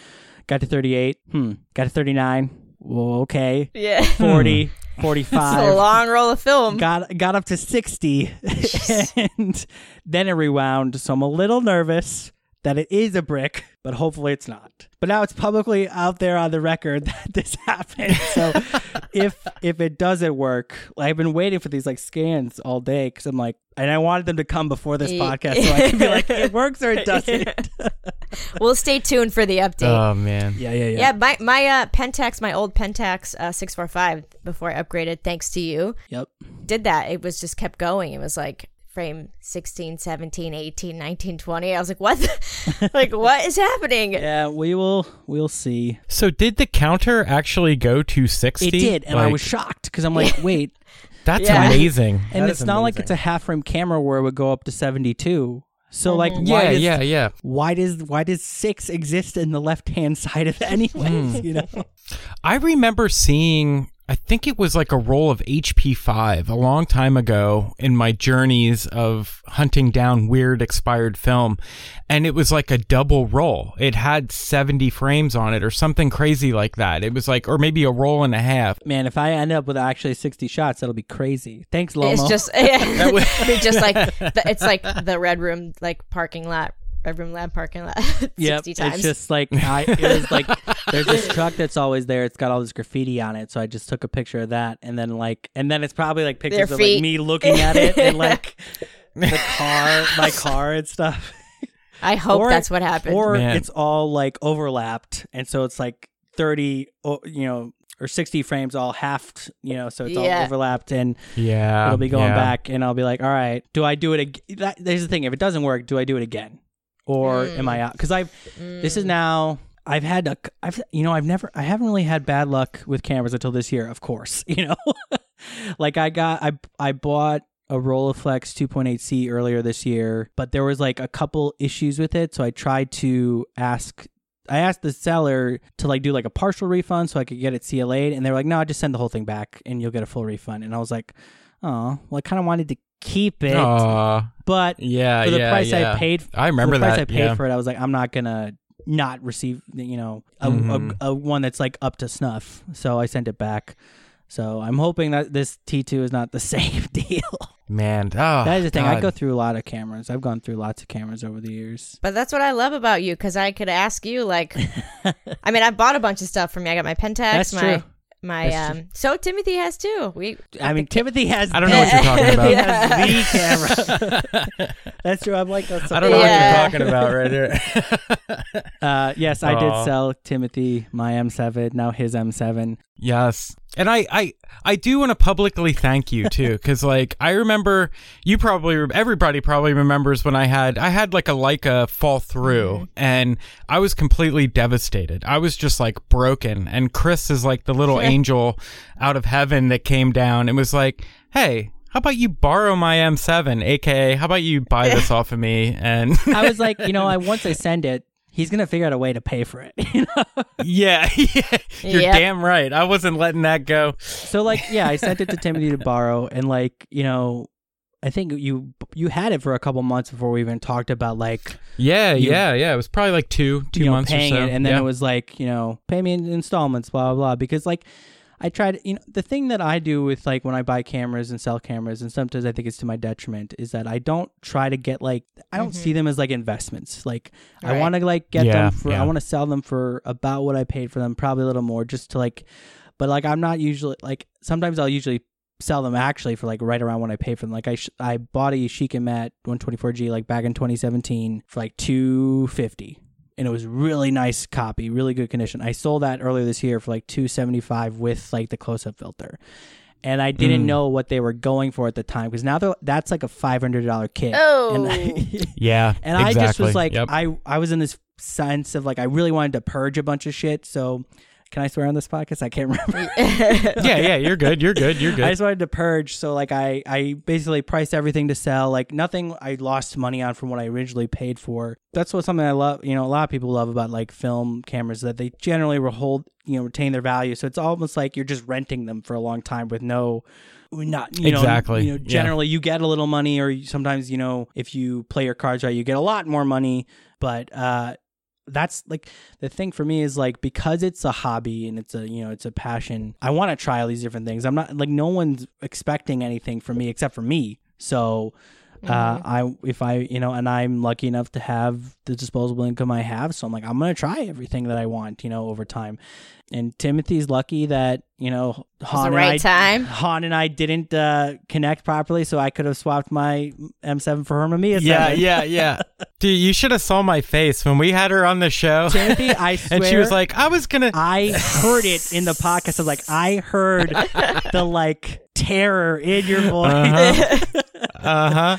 Got to 38. Hmm. Got to 39. Well, okay. Yeah. 40, It's 45. a long roll of film. got got up to 60 and then it rewound so i'm a little nervous that it is a brick but hopefully it's not but now it's publicly out there on the record that this happened so if if it doesn't work i've been waiting for these like scans all day because i'm like and i wanted them to come before this podcast so i can be like it works or it doesn't We'll stay tuned for the update. Oh man. yeah yeah yeah yeah, my my uh, Pentax, my old Pentax uh, six four five, before I upgraded, thanks to you, yep did that. It was just kept going. It was like frame 16, 17, 18, 19, 20. I was like, what? the- like, what is happening? yeah we will we'll see So did the counter actually go to 60? it did and i was shocked because i'm like wait That's Yeah. amazing. and That it's is not like it's a half frame camera where it would go up to 72 so mm-hmm. like why Yeah, does, yeah, yeah. why does why does six exist in the left hand side of it anyways hmm. you know I remember seeing I think it was like a roll of HP5 a long time ago in my journeys of hunting down weird expired film and it was like a double roll. It had 70 frames on it or something crazy like that. It was like or maybe a roll and a half. man if i end up with actually 60 shots that'll be crazy thanks lomo It's just, yeah, I mean, just like the, it's like the red room, like parking lot, red room lab parking lot, Yep, times. it's just like I, it was like there's this truck that's always there. It's got all this graffiti on it, so I just took a picture of that, and then like, and then it's probably like pictures of like me looking at it and like the car, my car and stuff. I hope or- that's what happened. Or Man. it's all like overlapped, and so it's like thirty, you know, or sixty frames all halved, you know, so it's all overlapped, and Yeah. it'll be going yeah. back, and I'll be like, all right, do I do it again? That, there's the thing: if it doesn't work, do I do it again, or am I mm. out? Because I've this is mm. now. I've had a, I've, you know, I've never, I haven't really had bad luck with cameras until this year, of course, you know, like I got, I, I bought a Rolleiflex 2.8C earlier this year, but there was like a couple issues with it. So I tried to ask I asked the seller to like do like a partial refund so I could get it CLA'd, and they were like, "No, just send the whole thing back and you'll get a full refund." And I was like, "Oh, well, I kind of wanted to keep it, Aw. but yeah, for the yeah, price yeah. I paid, I remember for the price that. I paid yeah. for it, I was like, I'm not gonna not receive, you know, a, Mhm. a, a one that's like up to snuff. So I sent it back. So I'm hoping that this T2 is not the same deal. Man, oh, that is the thing. I go through a lot of cameras. I've gone through lots of cameras over the years. But that's what I love about you because I could ask you like, I mean, I bought a bunch of stuff from you. I got my Pentax, That's my true. My um. So Timothy has too. We I mean, Timothy has. I don't know what you're talking about. He has the camera. That's true. I'm like, that's I don't know Yeah. what you're talking about right here. Uh, yes, I did sell Timothy my M7. Now his M7. Yes. And I, I, I do want to publicly thank you too, because like I remember you probably everybody probably remembers when I had I had like a Leica fall through, mm-hmm. and I was completely devastated. I was just like broken, and Chris is like the little angel out of heaven that came down and was like, "Hey, how about you borrow my M7, aka how about you buy this off of me?" And I was like, you know, I once I send it, he's gonna figure out a way to pay for it. You know? yeah, yeah, you're Yep. damn right. I wasn't letting that go. So like, yeah, I sent it to Timothy to borrow, and like, you know, I think you you had it for a couple months before we even talked about like Yeah, You- yeah, yeah. It was probably like two, two you know, months paying or so. it, and then yeah. it was like, you know, pay me in installments, blah blah blah. Because like, I tried, you know, the thing that I do with like when I buy cameras and sell cameras, and sometimes I think it's to my detriment, is that I don't try to get like I don't see mm-hmm. them as like investments. Like I want to like get Yeah, them for yeah. I want to sell them for about what I paid for them, probably a little more, just to like. But like I'm not usually like sometimes I'll usually sell them actually for like right around when I pay for them. Like I sh- I bought a Yashica Mat 124G like back in 2017 for like 250 and it was really nice copy, really good condition. I sold that earlier this year for like 275 with like the close up filter. And I didn't Mm. know what they were going for at the time because now they're, that's like a $500 kit. Oh. And I, yeah, and I just was like, Yep. I, I was in this sense of like, I really wanted to purge a bunch of shit. So can I swear on this podcast? I can't remember. yeah, yeah. You're good. You're good. You're good. I just wanted to purge. So like I, I basically priced everything to sell. Like nothing I lost money on from what I originally paid for. That's what something I love. You know, a lot of people love about like film cameras that they generally will hold, you know, retain their value. So it's almost like you're just renting them for a long time with no. Not you know Exactly. You know, Yeah. generally you get a little money, or you- sometimes you know if you play your cards right, you get a lot more money. But uh, that's like the thing for me is like because it's a hobby and it's a you know it's a passion i want to try all these different things. I'm not like no one's expecting anything from me except for me. So uh i if i you know and i'm lucky enough to have the disposable income i have so i'm like i'm gonna try everything that i want you know over time and timothy's lucky that you know han the and right I, time. han and i didn't uh connect properly so i could have swapped my m7 for her mamiya yeah, 7. yeah, yeah. Dude, you should have saw my face when we had her on the show. timothy i swear and she was like, I was gonna. I heard it in the podcast. I was like, I heard the like terror in your voice. Uh huh.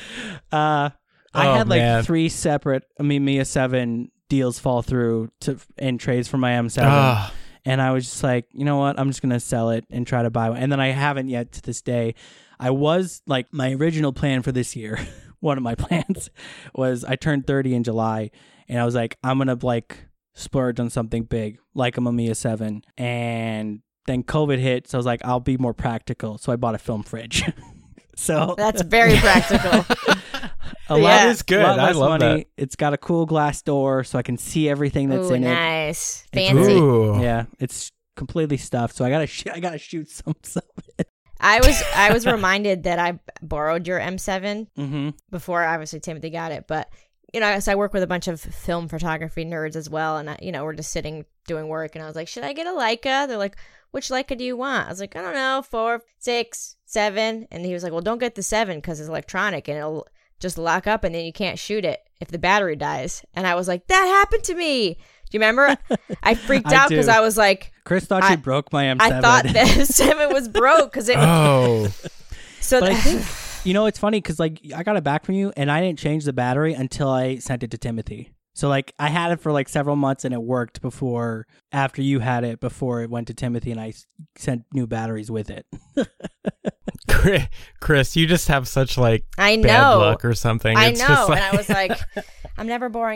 uh, I Oh, had like man. three separate, Mamiya seven deals fall through to in trades for my M7, Ah, and I was just like, you know what, I'm just gonna sell it and try to buy one. And then I haven't yet to this day. I was like, my original plan for this year, one of my plans was I turned 30 in July, and I was like, I'm gonna like splurge on something big, like a Mamiya 7. And then COVID hit, so I was like, I'll be more practical. So I bought a film fridge. so That's very practical. a lot Yeah. It's good. lot I love money. that. It's got a cool glass door, so I can see everything that's Ooh, in nice, It's fancy. Ooh. Yeah, it's completely stuffed. So I gotta, sh- I gotta shoot some stuff. I was I was reminded that I borrowed your M7 mm-hmm. before obviously Timothy got it, but you know, so I work with a bunch of film photography nerds as well, and I, you know, we're just sitting doing work, and I was like, should I get a Leica? They're like, which Leica do you want? I was like, I don't know, four, six, seven, and he was like, well, don't get the seven because it's electronic and it'll just lock up, and then you can't shoot it if the battery dies. And I was like, that happened to me. Do you remember? I freaked out because do. I was like, Chris thought I- she broke my M7. I thought that seven was broke because it. Oh. so but I think you know it's funny because like I got it back from you, and I didn't change the battery until I sent it to Timothy. So like I had it for like several months, and it worked before after you had it before it went to Timothy, and I sent new batteries with it. Chris, Chris, you just have such like I bad know. luck or something. I It's know, just like- and I was like, I'm never boring.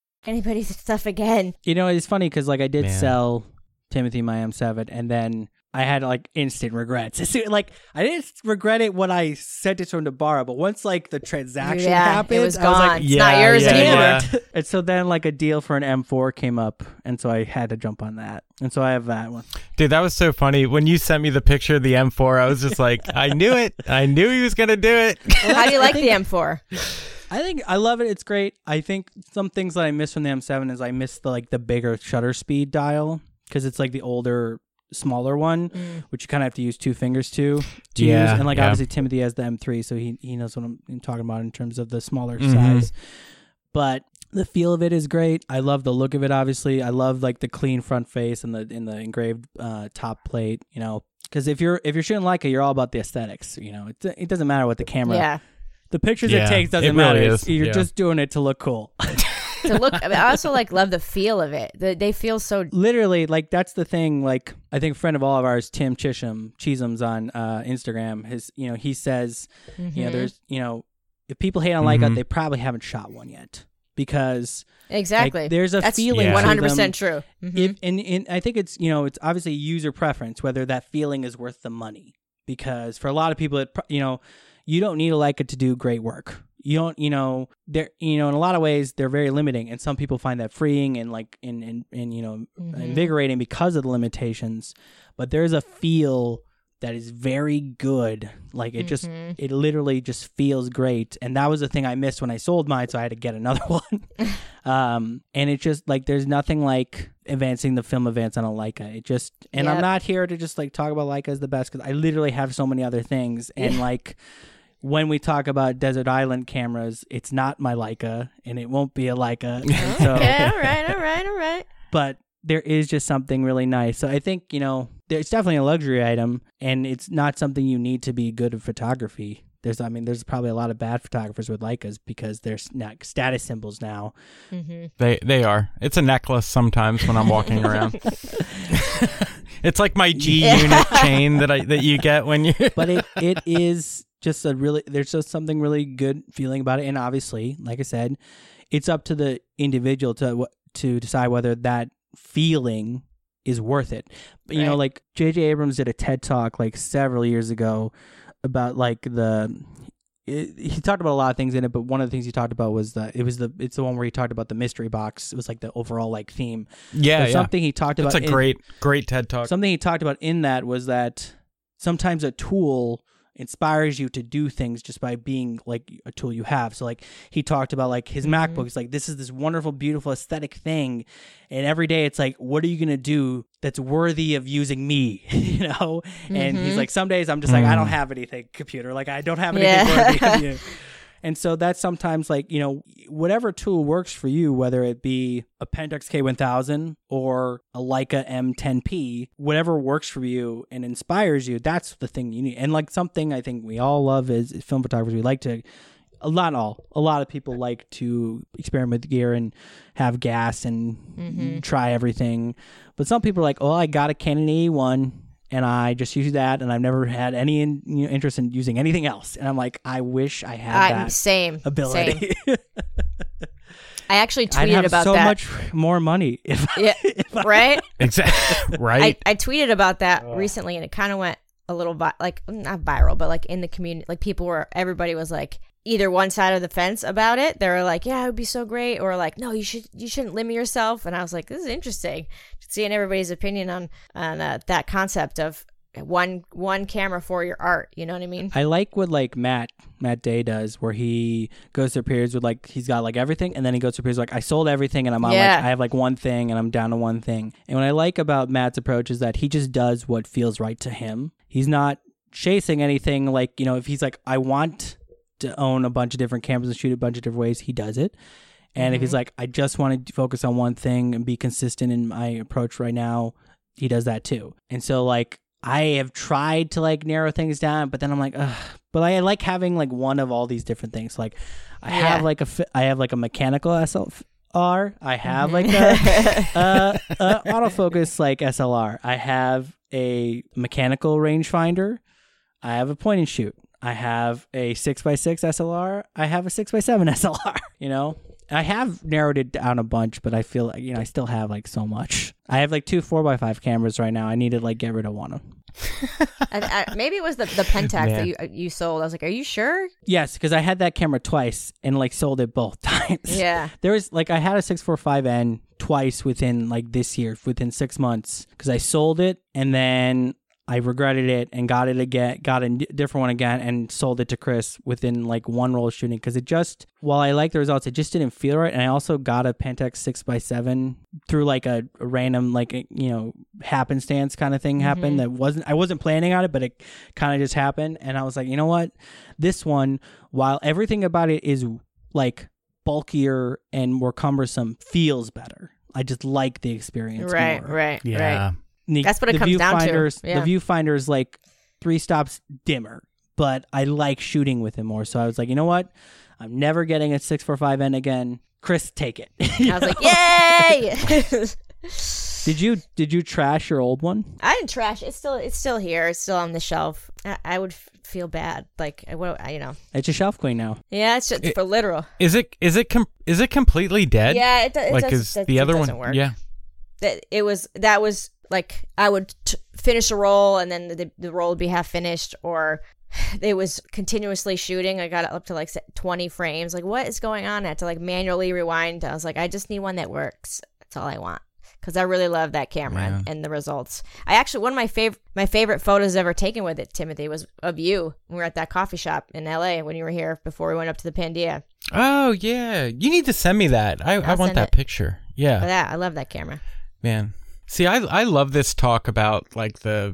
Anybody's stuff again. You know, it's funny because like I did Man. sell Timothy my M7, and then I had like instant regrets. Like I didn't regret it when I sent it to him to borrow, but once like the transaction Yeah, it was I was gone. like, It's not yours yeah, anymore. yeah. and so then like a deal for an M4 came up, and so I had to jump on that, and so I have that one. Dude, that was so funny. When you sent me the picture of the M4, I was just like, I knew it. I knew he was going to do it. How do you like the M4? I think I love it. It's great. I think some things that I miss from the M7 is I miss the like the bigger shutter speed dial because it's like the older, smaller one, Mm. which you kind of have to use two fingers to. to Yeah, use. and like yeah. obviously Timothy has the M3, so he he knows what I'm, I'm talking about in terms of the smaller Mhm. size. But the feel of it is great. I love the look of it. Obviously, I love like the clean front face and the in the engraved uh, top plate. You know. Because if you're if you're shooting Leica, you're all about the aesthetics. You know, it, it doesn't matter what the camera Yeah. The pictures Yeah, it takes doesn't it really matter. is, You're yeah. just doing it to look cool. To look, I, mean, I also like love the feel of it. The, they feel so. Literally, like that's the thing. Like I think a friend of all of ours, Tim Chisholm, Chisholm's on uh, Instagram. His, you know, he says, you know, Mhm. there's, you know, if people hate on Leica, Mhm. they probably haven't shot one yet because exactly. like, there's a That's feeling. Yeah. One to one hundred percent true. Mhm. If and, and I think it's you know it's obviously user preference whether that feeling is worth the money because for a lot of people it pro- you know you don't need a Leica to do great work. You don't you know they're you know in a lot of ways they're very limiting and some people find that freeing and like and and, and you know Mhm. invigorating because of the limitations. But there's a feel that is very good. Like it just Mhm. it literally just feels great and that was the thing i missed when i sold mine so i had to get another one um and it just like there's nothing like advancing the film advance on a leica it just and i'm not here to just like talk about leica as the best because i literally have so many other things and like when we talk about desert island cameras it's not my leica and it won't be a leica so okay, all right, all right, all right. but there is just something really nice. So I think, you know, there's definitely a luxury item and it's not something you need to be good at photography. There's, I mean, there's probably a lot of bad photographers with Leicas because they're sna- status symbols now. hmm They they are. It's a necklace sometimes when I'm walking around. it's like my G unit chain that I that you get when you But it, it is just a really, there's just something really good feeling about it. And obviously, like I said, it's up to the individual to, to decide whether that feeling is worth it. But, you know, like J.J. Abrams did a TED talk like several years ago about like the. It, he talked about a lot of things in it, but one of the things he talked about was the it was the it's the one where he talked about the mystery box. It was like the overall like theme. Yeah, yeah. something he talked about. a in- great great TED talk. Something he talked about in that was that sometimes a tool inspires you to do things just by being like a tool you have. So like he talked about like his MacBook. It's like this is this wonderful, beautiful aesthetic thing, and every day it's like, what are you gonna do that's worthy of using me? you know? And he's Mhm. like, some days I'm just like, I don't Mm. have anything, computer. Like I don't have anything Yeah. worthy of you. And so that's sometimes like, you know, whatever tool works for you, whether it be a Pentax K1000 or a Leica M10P, whatever works for you and inspires you, that's the thing you need. And like something I think we all love is film photographers. We like to, a lot all, a lot of people like to experiment with gear and have gas and Mhm. try everything. But some people are like, oh, I got a Canon AE-1 and I just use that, and I've never had any in, you know, interest in using anything else. And I'm like, I wish I had I'm that same Same. ability. I actually I'd tweeted have about so that. much more money if Yeah, if I- right. exactly right. I, I tweeted about that oh. recently and it kind of went a little vi- like not viral but like in the community like people were everybody was like either one side of the fence about it they were like yeah it would be so great or like no you should you shouldn't limit yourself and i was like this is interesting seeing everybody's opinion on on uh, that concept of one one camera for your art you know what i mean I like what like Matt Matt Day does, where he goes through periods with like he's got like everything, and then he goes through periods like I sold everything, and I'm on Yeah. like I have like one thing, and I'm down to one thing. And what I like about Matt's approach is that he just does what feels right to him. He's not chasing anything like you know if he's like I want to own a bunch of different cameras and shoot a bunch of different ways, he does it. And if he's like, I just want to focus on one thing and be consistent in my approach right now, he does that too. And so like I have tried to like narrow things down, but then I'm like, ugh. But I like having like one of all these different things. Like I have like a I have like a mechanical SLR. I have like a, uh, uh, autofocus like SLR. I have a mechanical rangefinder. I have a point and shoot. I have a six x six SLR. I have a six x seven SLR. You know, I have narrowed it down a bunch, but I feel like you know I still have like so much. I have like two four x five cameras right now. I need to like get rid of one of them. I, I, maybe it was the the Pentax Man. that you uh, you sold. I was like, are you sure? Yes, because I had that camera twice and like sold it both times. Yeah. There was like I had a 645N twice within like this year, within six months, because I sold it and then I regretted it and got it again, got a different one again, and sold it to Chris within like one roll of shooting because it just, while I like the results, it just didn't feel right. And I also got a Pentax six x seven through like a, a random like a, you know happenstance kind of thing happened mm-hmm. that wasn't I wasn't planning on it, but it kind of just happened. And I was like, you know what, this one, while everything about it is like bulkier and more cumbersome, feels better. I just like the experience. Right, more. right, Yeah. right. The, That's what it the comes down to. viewfinder's- Yeah. The viewfinder's like three stops dimmer, but I like shooting with it more. So I was like, you know what? I'm never getting a 645N again. Chris, take it. I was like, yay! did you did you trash your old one? I didn't trash. It's still it's still here. It's still on the shelf. I, I would f- feel bad. Like I, what I- you know. It's a shelf queen now. Yeah, it's just It- for literal. Is it is it com- is it completely dead? Yeah, it, do- it like does, is that- the it other doesn't one? work. Yeah. that it was that was like I would t- finish a roll and then the, the roll would be half finished or it was continuously shooting. I got it up to like 20 frames. Like what is going on? I had to like manually rewind. I was like, I just need one that works. That's all I want. Cause I really love that camera and, and the results. I actually one of my favorite my favorite photos ever taken with it, Timothy, was of you. We were at that coffee shop in L.A. when you were here before we went up to the Pandia. Oh yeah. You need to send me that. I, I want that it. picture. Yeah. Yeah, I love that camera. Man. See, I I love this talk about like the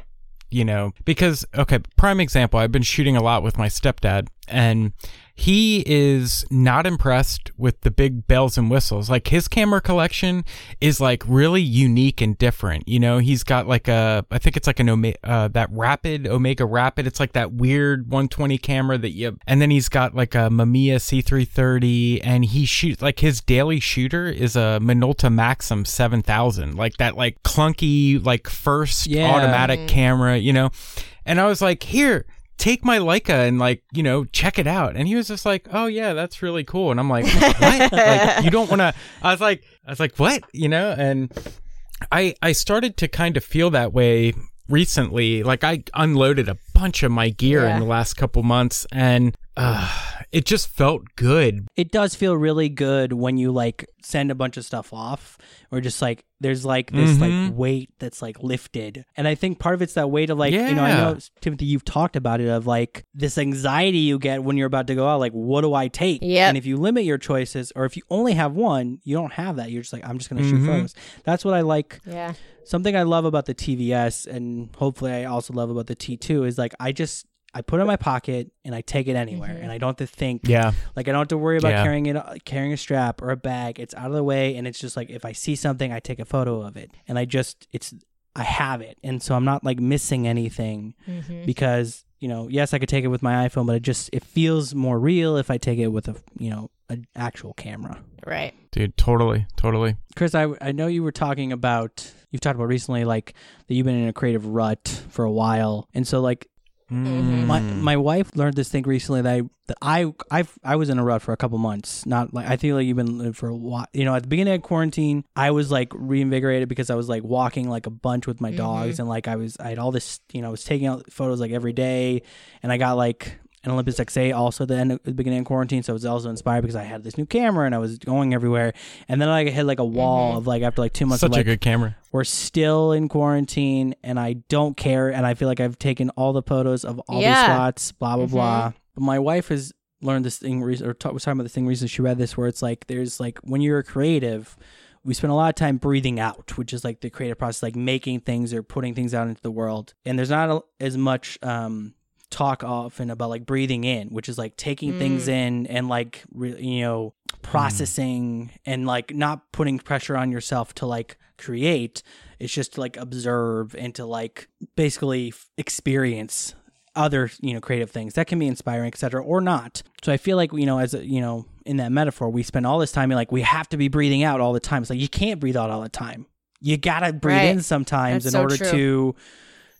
you know, because okay, prime example, I've been shooting a lot with my stepdad and he is not impressed with the big bells and whistles. Like his camera collection is like really unique and different. You know, he's got like a I think it's like an Omega, uh that Rapid Omega Rapid. It's like that weird 120 camera that you and then he's got like a Mamiya C330 and he shoots like his daily shooter is a Minolta Maxxum 7000. Like that like clunky like first Yeah. automatic camera, you know. And I was like, "Here, take my Leica and like, you know, check it out." And he was just like, "Oh yeah, that's really cool." And I'm like, "What? like you don't want to I was like I was like, "What?" You know, and I I started to kind of feel that way recently. Like I unloaded a bunch of my gear Yeah. in the last couple months and uh it just felt good. It does feel really good when you like send a bunch of stuff off or just like there's like this Mhm. like weight that's like lifted. And I think part of it's that way to like, you know, I know Timothy, you've talked about it of like this anxiety you get when you're about to go out, like, what do I take? Yeah. And if you limit your choices or if you only have one, you don't have that. You're just like, I'm just gonna shoot Mhm. photos. That's what I like Yeah. something I love about the TVS and hopefully I also love about the T2 is like I just I put it in my pocket and I take it anywhere Mhm. and I don't have to think Yeah. like I don't have to worry about Yeah. carrying it carrying a strap or a bag. It's out of the way and it's just like if I see something I take a photo of it and I just it's I have it and so I'm not like missing anything Mm-hmm. because you know yes I could take it with my iPhone but it just it feels more real if I take it with a you know an actual camera. Right. Dude, totally, totally. Chris, I, I know you were talking about you've talked about recently like that you've been in a creative rut for a while, and so like Mhm. my Mm. my wife learned this thing recently that I that I I I was in a rut for a couple months. Not like I feel like you've been for a while. You know, at the beginning of quarantine, I was like reinvigorated because I was like walking like a bunch with my dogs, and like I was I had all this you know I was taking out photos like every day, and I got like an Olympus XA also the end of the beginning of quarantine, so I was also inspired because I had this new camera and I was going everywhere, and then I hit like a wall of like after like two months Such of a like good camera. we're still in quarantine and I don't care and I feel like I've taken all the photos of all Yeah. these spots, blah blah Mhm. blah. But my wife has learned this thing re- or ta- was talking about this thing recently. She read this where it's like there's like when you're a creative, we spend a lot of time breathing out, which is like the creative process, like making things or putting things out into the world. And there's not a, as much um talk often about like breathing in, which is like taking things mm. in and like re- you know processing and like not putting pressure on yourself to like create. It's just to like observe and to like basically f- experience other you know creative things that can be inspiring etc or not so i feel like you know as a, you know in that metaphor we spend all this time like we have to be breathing out all the time it's like you can't breathe out all the time you gotta breathe Right. in sometimes That's in so order true. to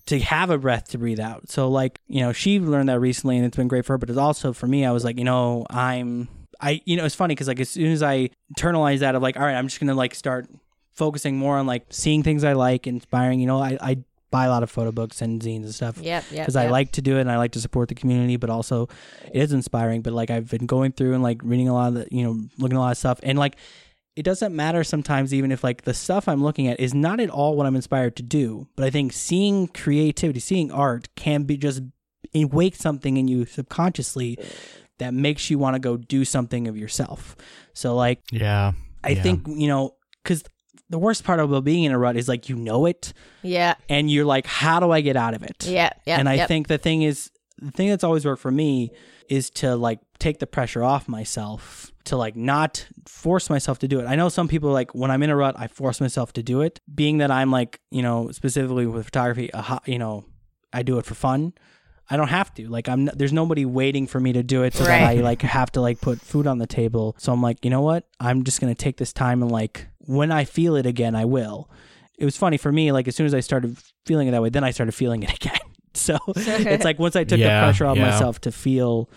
to have a breath to breathe out so like you know she learned that recently and it's been great for her but it's also for me i was like you know i'm i you know it's funny because like as soon as i internalize that of like all right i'm just gonna like start focusing more on like seeing things i like inspiring you know i i buy a lot of photo books and zines and stuff Yeah, yep. because I like to do it and I like to support the community, but also it is inspiring. But like I've been going through and like reading a lot of the, you know, looking at a lot of stuff, and like it doesn't matter sometimes, even if like the stuff I'm looking at is not at all what I'm inspired to do. But I think seeing creativity, seeing art can be just it wake something in you subconsciously that makes you want to go do something of yourself. So like Yeah. I Yeah. think you know because the worst part about being in a rut is like you know it Yeah, and you're like, how do I get out of it? yeah, yeah. and I yep. think the thing is, the thing that's always worked for me is to like take the pressure off myself to like not force myself to do it. I know some people like when I'm in a rut, I force myself to do it. Being that I'm like, you know, specifically with photography, you know, I do it for fun. I don't have to. Like I'm there's nobody waiting for me to do it so that I like have to like put food on the table. So I'm like, you know what? I'm just going to take this time and like when I feel it again, I will. It was funny for me like as soon as I started feeling it that way, then I started feeling it again. So it's like once I took Yeah, the pressure off yeah. myself to feel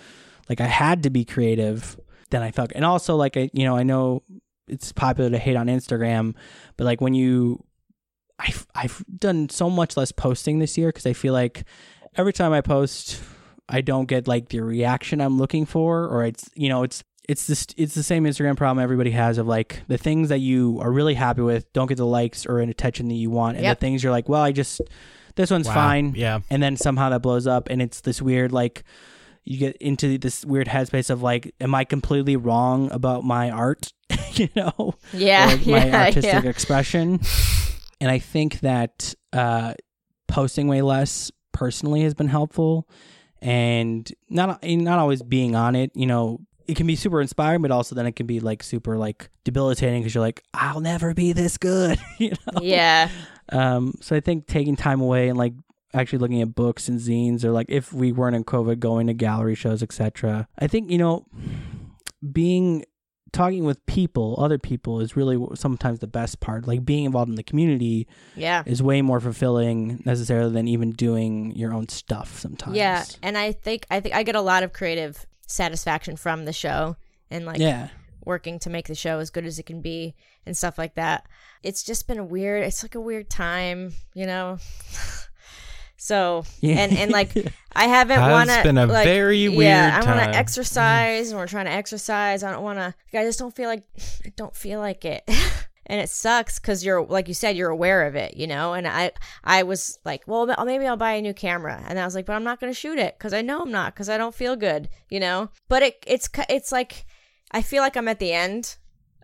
like I had to be creative, then I felt and also like I you know, I know it's popular to hate on Instagram, but like when you I've I've done so much less posting this year because I feel like every time I post, I don't get like the reaction I'm looking for, or it's you know it's it's this it's the same Instagram problem everybody has of like the things that you are really happy with don't get the likes or an attention that you want, and Yep. the things you're like, well, I just this one's Wow. fine, Yeah. and then somehow that blows up, and it's this weird like you get into this weird headspace of like, am I completely wrong about my art? you know, yeah, or my yeah, artistic yeah. expression. And I think that uh, posting way less personally has been helpful, and not not always being on it. You know, it can be super inspiring, but also then it can be like super like debilitating because you're like, I'll never be this good. you know. Yeah, Um. So I think taking time away and like actually looking at books and zines or like if we weren't in covid going to gallery shows etc i think you know being talking with people other people is really sometimes the best part like being involved in the community yeah. is way more fulfilling necessarily than even doing your own stuff sometimes Yeah, and I think I think I get a lot of creative satisfaction from the show and like yeah working to make the show as good as it can be and stuff like that. It's just been a weird it's like a weird time, you know. so Yeah. and and like I haven't Has wanna been a like, very yeah, weird I wanna exercise and we're trying to exercise. I don't wanna I just don't feel like I don't feel like it. and it sucks because you're like you said you're aware of it you know and i i was like well maybe i'll buy a new camera and i was like but i'm not going to shoot it because i know i'm not because i don't feel good you know but it it's it's like i feel like i'm at the end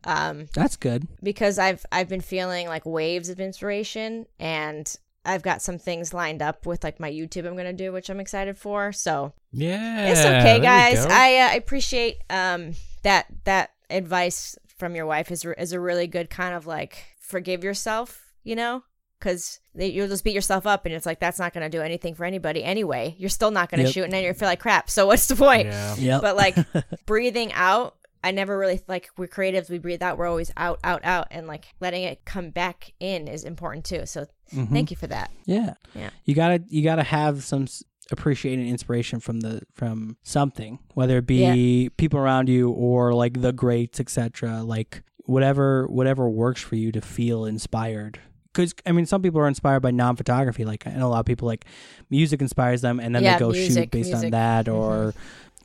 um that's good. because i've i've been feeling like waves of inspiration and i've got some things lined up with like my youtube i'm going to do which i'm excited for. So Yeah. it's okay guys. i uh, appreciate um that that advice from your wife is is a really good kind of like forgive yourself you know? Because you'll just beat yourself up and it's like that's not going to do anything for anybody anyway. You're still not going to Yep. shoot and then you feel like crap. So what's the point? Yeah. yep but like breathing out i never really like we're creatives we breathe out we're always out out out and like letting it come back in is important too so Mhm. thank you for that Yeah. Yeah. You gotta you gotta have some appreciation inspiration from the from something, whether it be people around you or like the greats, etc. Like whatever whatever works for you to feel inspired. Because I mean, some people are inspired by non-photography. Like I know a lot of people like music inspires them, and then Yeah, they go shoot music, based on that, or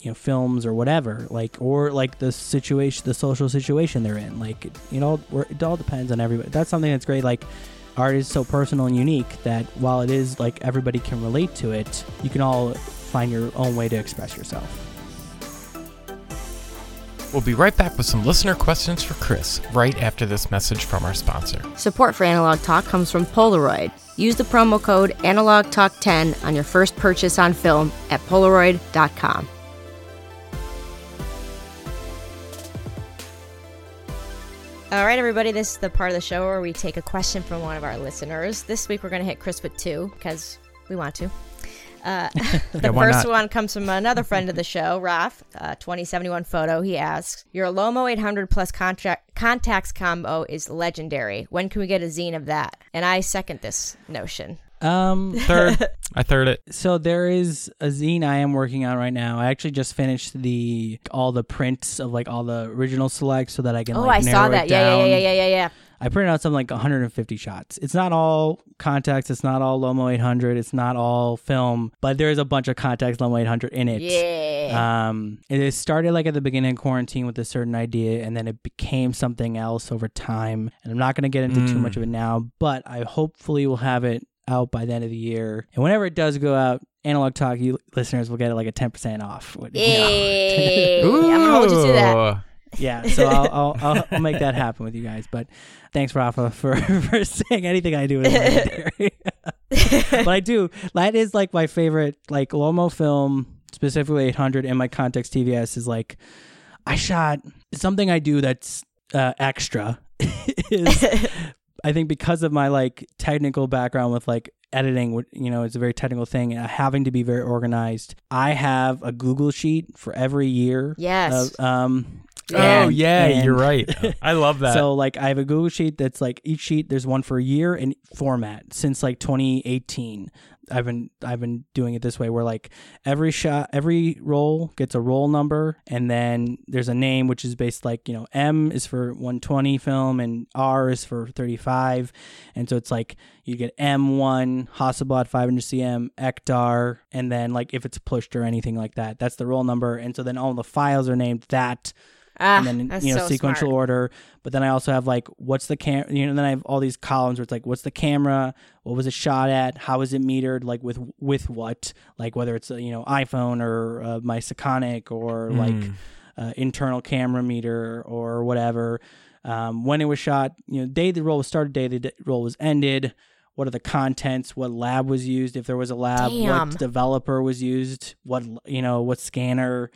you know, films or whatever. Like or like the situation, the social situation they're in. Like you know, it all depends on everybody. That's something that's great. Like art is so personal and unique that while it is like everybody can relate to it, you can all find your own way to express yourself. We'll be right back with some listener questions for Chris right after this message from our sponsor. Support for Analog Talk comes from Polaroid. Use the promo code AnalogTalk10 on your first purchase on film at Polaroid.com. All right, everybody, this is the part of the show where we take a question from one of our listeners. This week we're going to hit Chris with two because we want to. Uh, the why first not? one comes from another friend of the show, Raf, uh, 2071 photo. He asks, Your Lomo 800 plus contract, Contax combo is legendary. When can we get a zine of that? And I second this notion. Um, Third, I third it. so there is a zine I am working on right now. I actually just finished the all the prints of like all the original selects so that I can. Oh, like, I saw narrow it that. Yeah, yeah, yeah, yeah, yeah, yeah. I printed out something like 150 shots. It's not all Contax. It's not all Lomo 800. It's not all film, but there is a bunch of Contax Lomo 800 in it. Yeah. Um, it is started like at the beginning of quarantine with a certain idea, and then it became something else over time. And I'm not going to get into too Mm. much of it now, but I hopefully will have it out by the end of the year. And whenever it does go out, Analog Talk you listeners will get it like a 10% off. You know. I'm going to hold you to that. Yeah, so I'll, I'll, I'll, I'll make that happen with you guys. But thanks, Rafa, for, for saying anything I do is legendary. but I do. That is like my favorite, like Lomo film, specifically 800, and my Contax TVS is like, I shot something I do that's uh, extra. is I think because of my like technical background with like editing, you know, it's a very technical thing, and having to be very organized. I have a Google sheet for every year. Yes. of, um, Oh and- yeah, and- you're right. I love that. So like I have a Google sheet that's like each sheet there's one for a year and format since like 2018. I've been I've been doing it this way where like every shot every roll gets a roll number and then there's a name which is based like you know M is for 120 film and R is for 35 and so it's like you get M1 Hasselblad 500 cm Ektar and then like if it's pushed or anything like that that's the roll number. And so then all the files are named that ah, and then you know so sequential smart. order. But then I also have like what's the cam you know then I have all these columns where it's like what's the camera, what was it shot at, how is it metered, like with with what, like whether it's a, you know iPhone or uh, my Sekonic or like Mm. uh, internal camera meter or whatever. Um, when it was shot, you know, day the roll was started, day the d- roll was ended. What are the contents? What lab was used? If there was a lab, Damn. what developer was used? What you know? What scanner?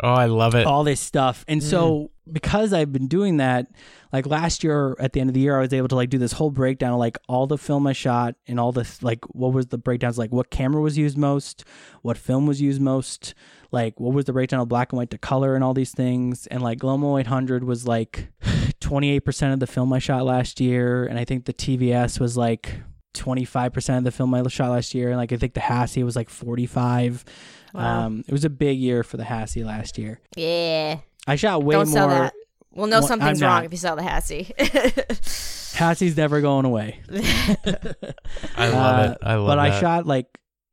Oh, I love it. all this stuff. And so mm. because I've been doing that, like last year at the end of the year, I was able to like do this whole breakdown of like all the film I shot and all the like what was the breakdowns like what camera was used most, what film was used most, like what was the breakdown of black and white to color and all these things. And like Lomo 800 was like 28% of the film I shot last year, and I think the TVS was like 25% of the film I shot last year, and like I think the Hassie was like 45. Wow. Um, it was a big year for the Hassie last year. Yeah. I shot way Don't more. sell that. We'll know Well, something's I'm wrong not. if you sell the Hassie. Hassie's never going away. I love Uh, it. I love it. But I shot like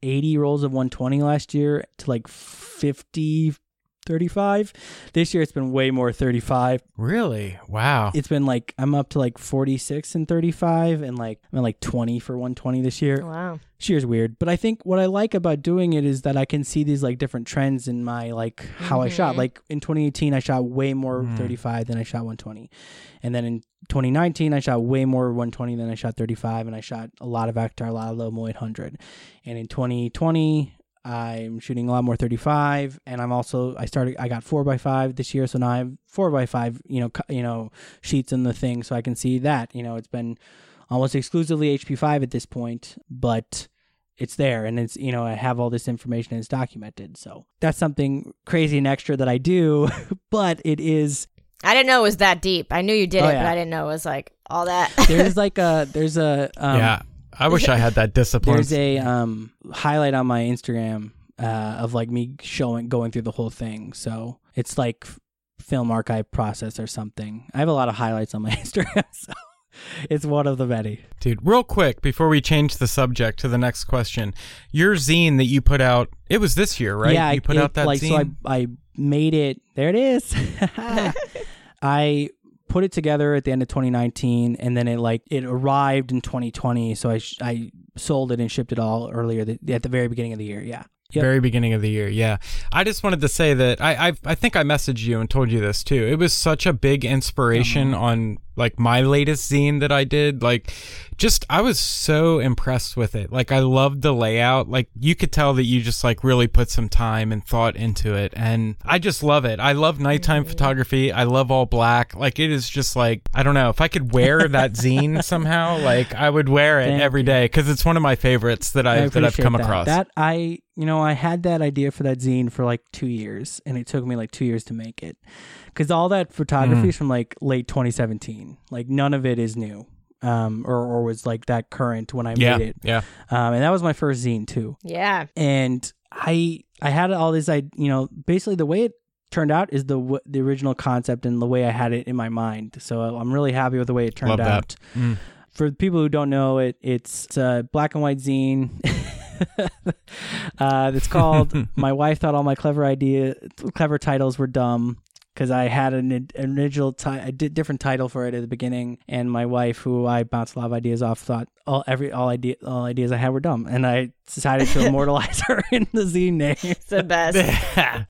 80 rolls of 120 last year to like 50, 35. This year it's been way more 35. Really? Wow. It's been like I'm up to like 46 and 35 and like I'm at like 20 for 120 this year. wow. This year's weird, but I think what I like about doing it is that I can see these like different trends in my like how I shot. Mhm. Like in 2018, I shot way more Mm. 35 than I shot 120, and then in 2019, I shot way more 120 than I shot 35, and I shot a lot of Ektar, a lot of Lomo 800, and in 2020. I'm shooting a lot more 35, and I'm also I started I got four by five this year, so now I have four by five you know co- you know sheets in the thing, so I can see that you know it's been almost exclusively HP5 at this point, but it's there and it's you know I have all this information and it's documented. So that's something crazy and extra that I do, but it is I didn't know it was that deep. I knew you did Oh, it, yeah. but I didn't know it was like all that. there's like a there's a um, yeah. I wish I had that discipline. there's a um highlight on my Instagram uh of like me showing going through the whole thing. So it's like film archive process or something. I have a lot of highlights on my Instagram, so it's one of the many. Dude, real quick before we change the subject to the next question, your zine that you put out, it was this year, right? Yeah, you put it- out that like zine. so. I I made it. There it is. I put it together at the end of 2019, and then it like it arrived in 2020. So I sh- I sold it and shipped it all earlier th- at the very beginning of the year. Yeah. Yep. Very beginning of the year, yeah. I just wanted to say that I, I I think I messaged you and told you this too. It was such a big inspiration Uh-huh. on like my latest zine that I did. Like, just I was so impressed with it. Like, I loved the layout. Like, you could tell that you just like really put some time and thought into it, and I just love it. I love nighttime Mm-hmm. photography. I love all black. Like, it is just like I don't know if I could wear that zine somehow. Like, I would wear it Thank every day because it's one of my favorites that I I've that I've come that. across. That I, you know, I had that idea for that zine for like two years, and it took me like two years to make it, because all that photography Mm. is from like late 2017. Like none of it is new, um, or or was like that current when I yeah, made it. yeah. Um, and that was my first zine too. Yeah. and I I had all this I you know basically the way it turned out is the w- the original concept and the way I had it in my mind. So I'm really happy with the way it turned Love that. out. Mm. For people who don't know it, it's a black and white zine. uh, it's called "My Wife Thought All My Clever Idea Clever Titles Were Dumb." Because I had an, original, ti- a di- different title for it at the beginning, and my wife, who I bounced a lot of ideas off, thought all every all idea all ideas I had were dumb, and I decided to immortalize her in the zine name. It's the best.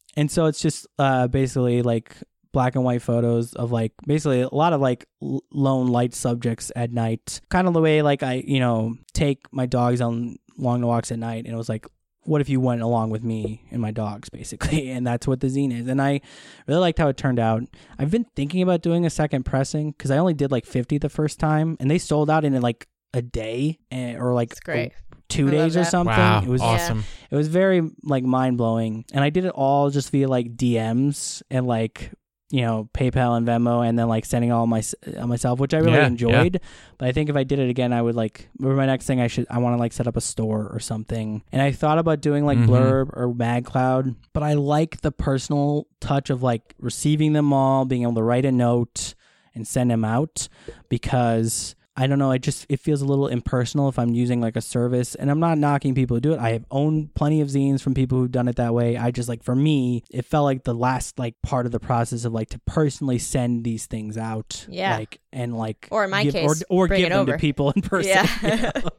And so it's just uh, basically like black and white photos of like basically a lot of like l- lone light subjects at night. Kind of the way like I, you know, take my dogs on long walks at night and it was like what if you went along with me and my dogs basically? And that's what the zine is. And i really liked how it turned out. I've been thinking about doing a second pressing because i only did like 50 the first time and they sold out in like a day eh, or like It's great. two I days or something. Wow, it was awesome. it was very like mind blowing, and I did it all just via like DMs and like you know PayPal and Venmo, and then like sending all my uh, myself, which I really Yeah, enjoyed. But I think if I did it again, I would like. My next thing, I should I want to like set up a store or something. And I thought about doing like Mhm. Blurb or MagCloud, but I like the personal touch of like receiving them all, being able to write a note and send them out because I don't know. It just it feels a little impersonal if I'm using like a service, and I'm not knocking people who do it. I have owned plenty of zines from people who've done it that way. I just like for me, it felt like the last like part of the process of like to personally send these things out, Yeah. like and like Or in my give, case, or, or give them over. to people in person. Yeah. you know?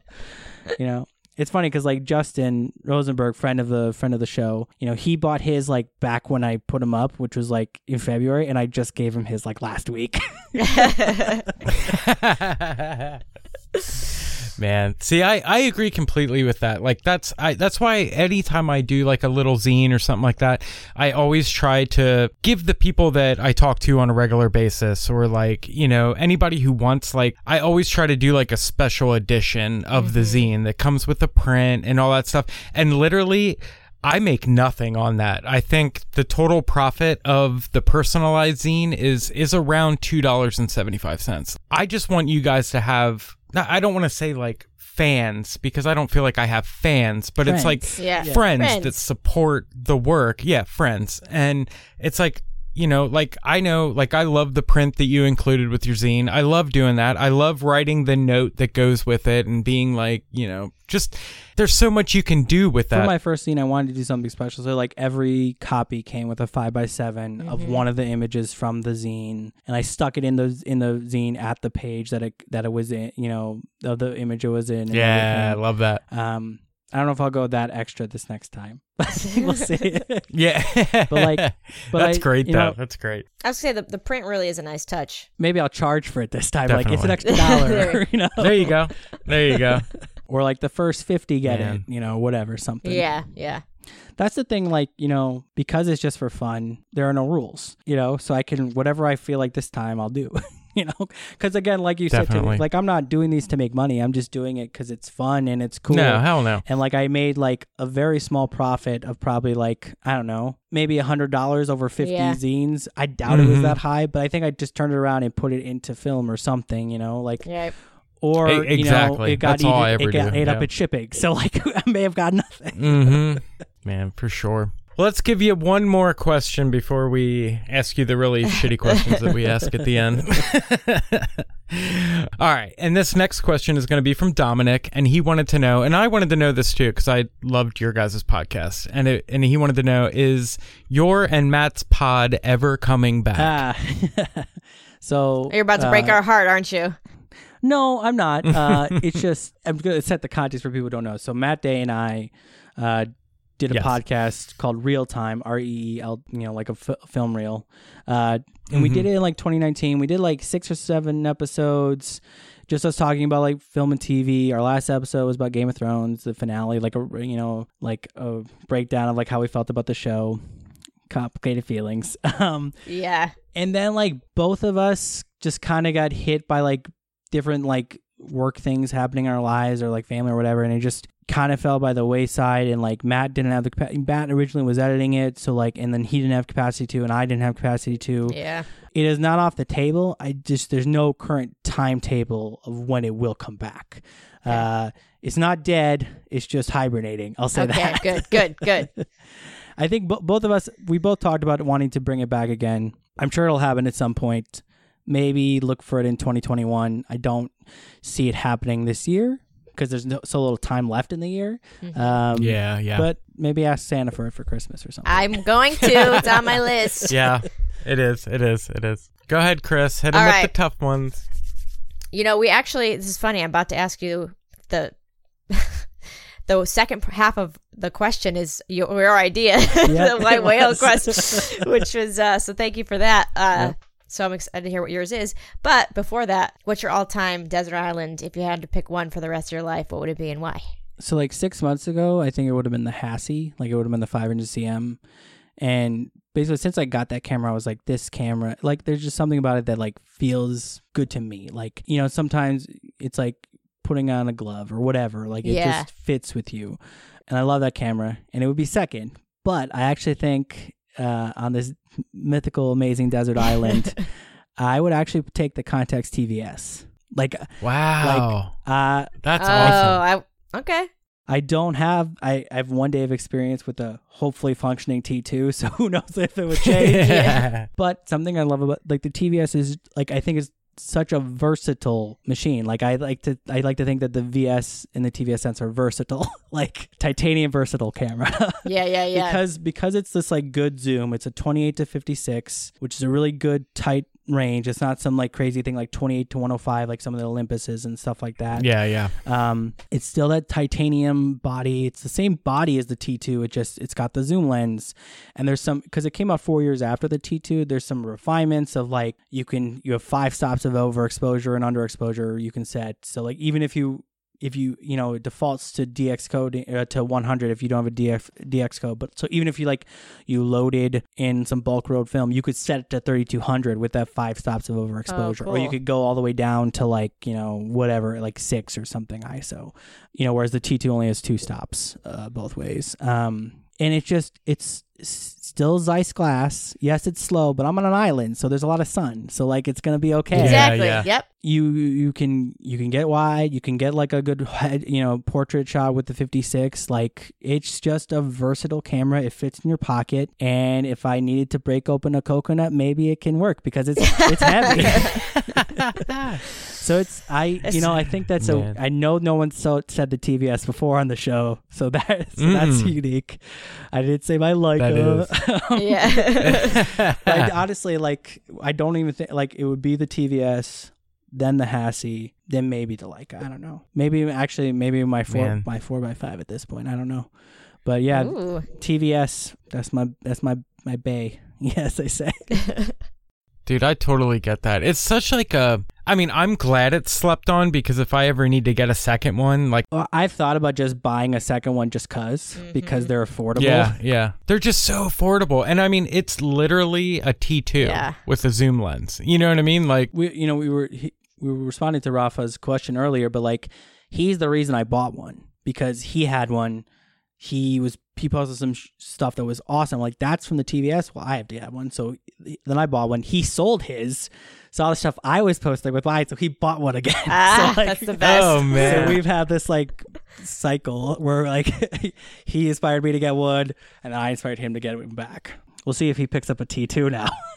You know? It's funny because like Justin Rosenberg, friend of the friend of the show, you know, he bought his like back when I put him up, which was like in February, and I just gave him his like last week. Man, see, I, I agree completely with that. Like that's I that's why anytime I do like a little zine or something like that, I always try to give the people that I talk to on a regular basis, or like you know anybody who wants like I always try to do like a special edition of the mm-hmm. zine that comes with the print and all that stuff. And literally, I make nothing on that. I think the total profit of the personalized zine is is around two dollars and seventy five cents. I just want you guys to have. Now, I don't want to say like fans because I don't feel like I have fans, but it's like Friends. Yeah. friends, Friends. that support the work. Yeah, friends, and it's like you know, like I know, like I love the print that you included with your zine. I love doing that. I love writing the note that goes with it and being like, you know, just there's so much you can do with that. For my first zine, I wanted to do something special. So like every copy came with a five by 7 of Mm-hmm. one of the images from the zine, and I stuck it in the in the zine at the page that it that it was in. You know, of the image it was in. and yeah, I love that. Um, I don't know if I'll go that extra this next time. But we'll see. Yeah, But, like, but that's I- great though. know- that's great. I was gonna say the, the print really is a nice touch. Maybe I'll charge for it this time. Like it's an extra dollar, There- you know. There you go. There you go. Or like the first fifty get Man. it, you know, whatever, something. Yeah, yeah. that's the thing like you know because it's just for fun there are no rules you know so i can whatever i feel like this time i'll do you know because again like you said to me like i'm not doing these to make money i'm just doing it because it's fun and it's cool No, hell no. and like i made like a very small profit of probably like i don't know maybe a hundred dollars over 50 Yeah. zines i doubt it was Mhm. that high but i think i just turned it around and put it into film or something you know like Yeah. or E- you know exactly. it got That's all I eaten, ever it got do, ate up yeah. at shipping so like i may have got nothing hmm Man, for sure. Let's give you one more question before we ask you the really shitty questions that we ask at the end. All right. And this next question is going to be from Dominic. And he wanted to know, and I wanted to know this too, because I loved your guys' podcast. And, it, and he wanted to know is your and Matt's pod ever coming back? Ah. so You're about to break uh, our heart, aren't you? No, I'm not. Uh, it's just I'm going to set the context for people who don't know. So Matt Day and I uh, did a Yes. podcast called Real Time, R E E L, you know, like a f- film reel. Uh, and we Mhm. did it in like 2019. We did like six or seven episodes, just us talking about like film and TV. Our last episode was about Game of Thrones, the finale, like a you know, like a breakdown of like how we felt about the show. Complicated feelings. Um, Yeah. and then like both of us just kind of got hit by like different like work things happening in our lives or like family or whatever and it just kind of fell by the wayside and like matt didn't have the matt originally was editing it so like and then he didn't have capacity to and i didn't have capacity to Yeah. it is not off the table i just there's no current timetable of when it will come back uh it's not dead it's just hibernating i'll say Okay. that Good. Good. Good. I think bo- both of us, we both talked about wanting to bring it back again. I'm sure it'll happen at some point. Maybe look for it in 2021. I don't see it happening this year because there's no, so little time left in the year. Um, Yeah, yeah. But maybe ask Santa for it for Christmas or something. I'm going to. It's on my list. yeah, it is. It is. It is. Go ahead, Chris. Hit him All with right. the tough ones. You know, we actually. This is funny. I'm about to ask you the. The second half of the question is your, your idea, Yeah, the white whale question, which was uh, so. Thank you for that. Uh, So I'm excited to hear what yours is. But before that, what's your all-time desert island? If you had to pick one for the rest of your life, what would it be and why? so like six months ago, I think it would have been the Hassie, like it would have been the 500 CM. And basically, since I got that camera, I was like, this camera, like, there's just something about it that like feels good to me. Like, you know, sometimes it's like putting on a glove or whatever. Like, it Yeah. just fits with you. And I love that camera, and it would be second. But I actually think uh, on this mythical, amazing desert island, I would actually take the Contax TVS. Like, Wow, uh, that's oh, awesome. I okay. I don't have I, I have one day of experience with a hopefully functioning T2, so who knows if it would change. Yeah. But something I love about like the TVS is like I think is such a versatile machine. Like I like to I like to think that the VS and the TVS sense are versatile, like titanium versatile camera. Yeah, yeah, yeah. because because it's this like good zoom. It's a 28 to 56, which is a really good tight range. It's not some like crazy thing like 28 to 105 like some of the Olympuses and stuff like that. yeah, yeah. Um, it's still that titanium body. It's the same body as the T2. It just it's got the zoom lens, and there's some because it came out four years after the T2. There's some refinements of like you can you have five stops of overexposure and underexposure you can set. So like even if you if you you know it defaults to DX code uh, to 100 if you don't have a DX DX code. But so even if you like you loaded in some bulk road film, you could set it to 3200 with that five stops of overexposure, or you could go all the way down to like you know whatever like six or something ISO. You know, whereas the T2 only has two stops uh, both ways. Um, and it just it's still Zeiss glass. Yes, it's slow, but I'm on an island, so there's a lot of sun. So like it's gonna be okay Yeah, exactly. yeah. Yep. you you can you can get wide you can get like a good head you know portrait shot with the 56 like it's just a versatile camera it fits in your pocket and if i needed to break open a coconut maybe it can work because it's it's heavy so it's i you know i think that's Man. a i know no one so, said the tvs before on the show so that's that's Mm. unique i did say my leica Yeah. like honestly, like I don't even think like it would be the TVS, then the Hassie, then maybe the Leica. I don't know. Maybe actually, maybe my four Man. my four by five at this point. I don't know, but yeah, Ooh. TVS. That's my that's my my bay. Yes, I say. Dude, I totally get that. It's such like a. I mean, I'm glad it's slept on because if I ever need to get a second one, like, Well, I've thought about just buying a second one just because mm-hmm. because they're affordable. yeah, yeah, they're just so affordable. And I mean, it's literally a T2 Yeah. with a zoom lens. You know what I mean? Like, we you know we were he, we were responding to Rafa's question earlier, but like he's the reason I bought one because he had one. He was he posted some sh- stuff that was awesome. Like that's from the TVS. Well, I have to have one, so then I bought one. He sold his, so all the stuff I was posting with mine, so he bought one again. Ah, so, like, that's the best. oh man, So we've had this like cycle where like he inspired me to get one, and I inspired him to get it back. We'll see if he picks up a T two now.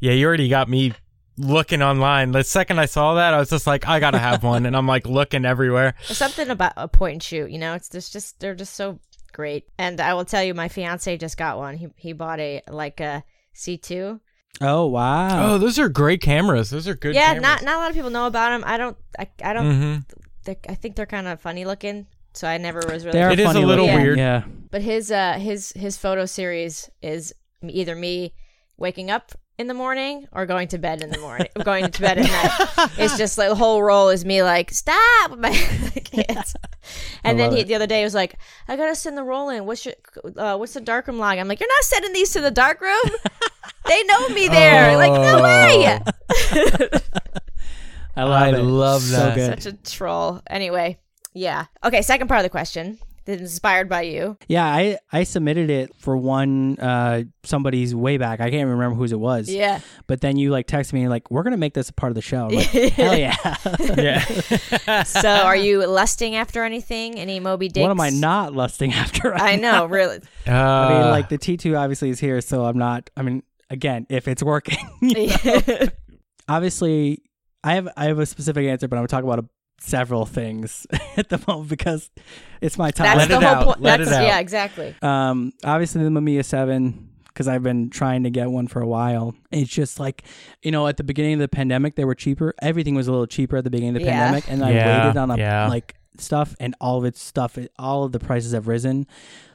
yeah, you already got me looking online. The second I saw that, I was just like, I gotta have one, and I'm like looking everywhere. There's something about a point and shoot, you know. It's just, just they're just so great. And I will tell you, my fiance just got one. He he bought a like a C two. oh wow! Oh, those are great cameras. Those are good. Yeah, cameras. not not a lot of people know about them. I don't I, I don't Mm-hmm. I think they're kind of funny looking. so I never was really. They are It is a little looking, weird. Yeah. But his uh his his photo series is either me waking up in the morning or going to bed in the morning, going to bed at night. It's just like the whole role is me like stop with my kids. And then he it. the other day was like, I gotta send the roll in. What's your uh, what's the darkroom log? I'm like, you're not sending these to the darkroom. they know me there. Like no way. I love I it. love So that. good. Such a troll. Anyway, yeah. Okay, second part of the question. This is inspired by you. Yeah, I I submitted it for one uh somebody's way back. I can't remember whose it was. Yeah. But then you like text me like we're gonna make this a part of the show. I'm like, Hell yeah. Yeah. So, are you lusting after anything? Any Moby Dicks? what am I not lusting after? I know, really. I mean, Uh, like the T two obviously is here, so I'm not. I mean, again, if it's working, obviously, I have I have a specific answer, but I'm gonna talk about a, several things at the moment because it's my time. That's Let the it whole out. point. Let That's, it out. Yeah, exactly. Um, obviously the Mamiya Seven because I've been trying to get one for a while. It's just like, you know, at the beginning of the pandemic, they were cheaper. Everything was a little cheaper at the beginning of the Yeah. pandemic, and I Yeah, waited on a yeah. like stuff, and all of its stuff, all of the prices have risen.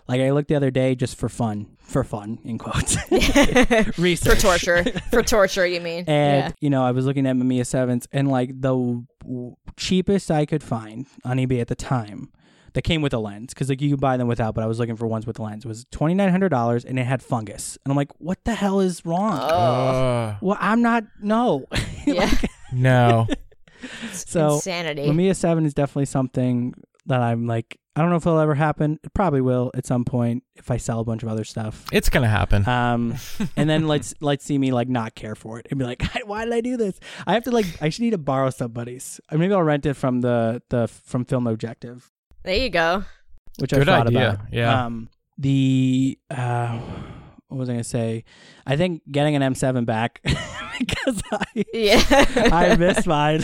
Like I looked the other day just for fun, for fun in quotes, For torture. For torture, you mean? And you know, I was looking at Mamiya sevens, and like the w- cheapest I could find on eBay at the time that came with a lens, because like you could buy them without, but I was looking for ones with a lens It was twenty nine hundred dollars, and it had fungus, and I'm like, what the hell is wrong? uh, well, I'm not. No. Yeah. no. so Insanity. Mamiya seven is definitely something that I'm like. I don't know if it'll ever happen. It probably will at some point if I sell a bunch of other stuff. It's gonna happen. Um, and then let's let's see me like not care for it and be like, why did I do this? I have to like I should need to borrow somebody's. Or maybe I'll rent it from the the from Film Objective, there you go. which I thought idea, about. yeah. Um, the uh, what was I gonna say? I think getting an M7 back because I Yeah. I miss mine.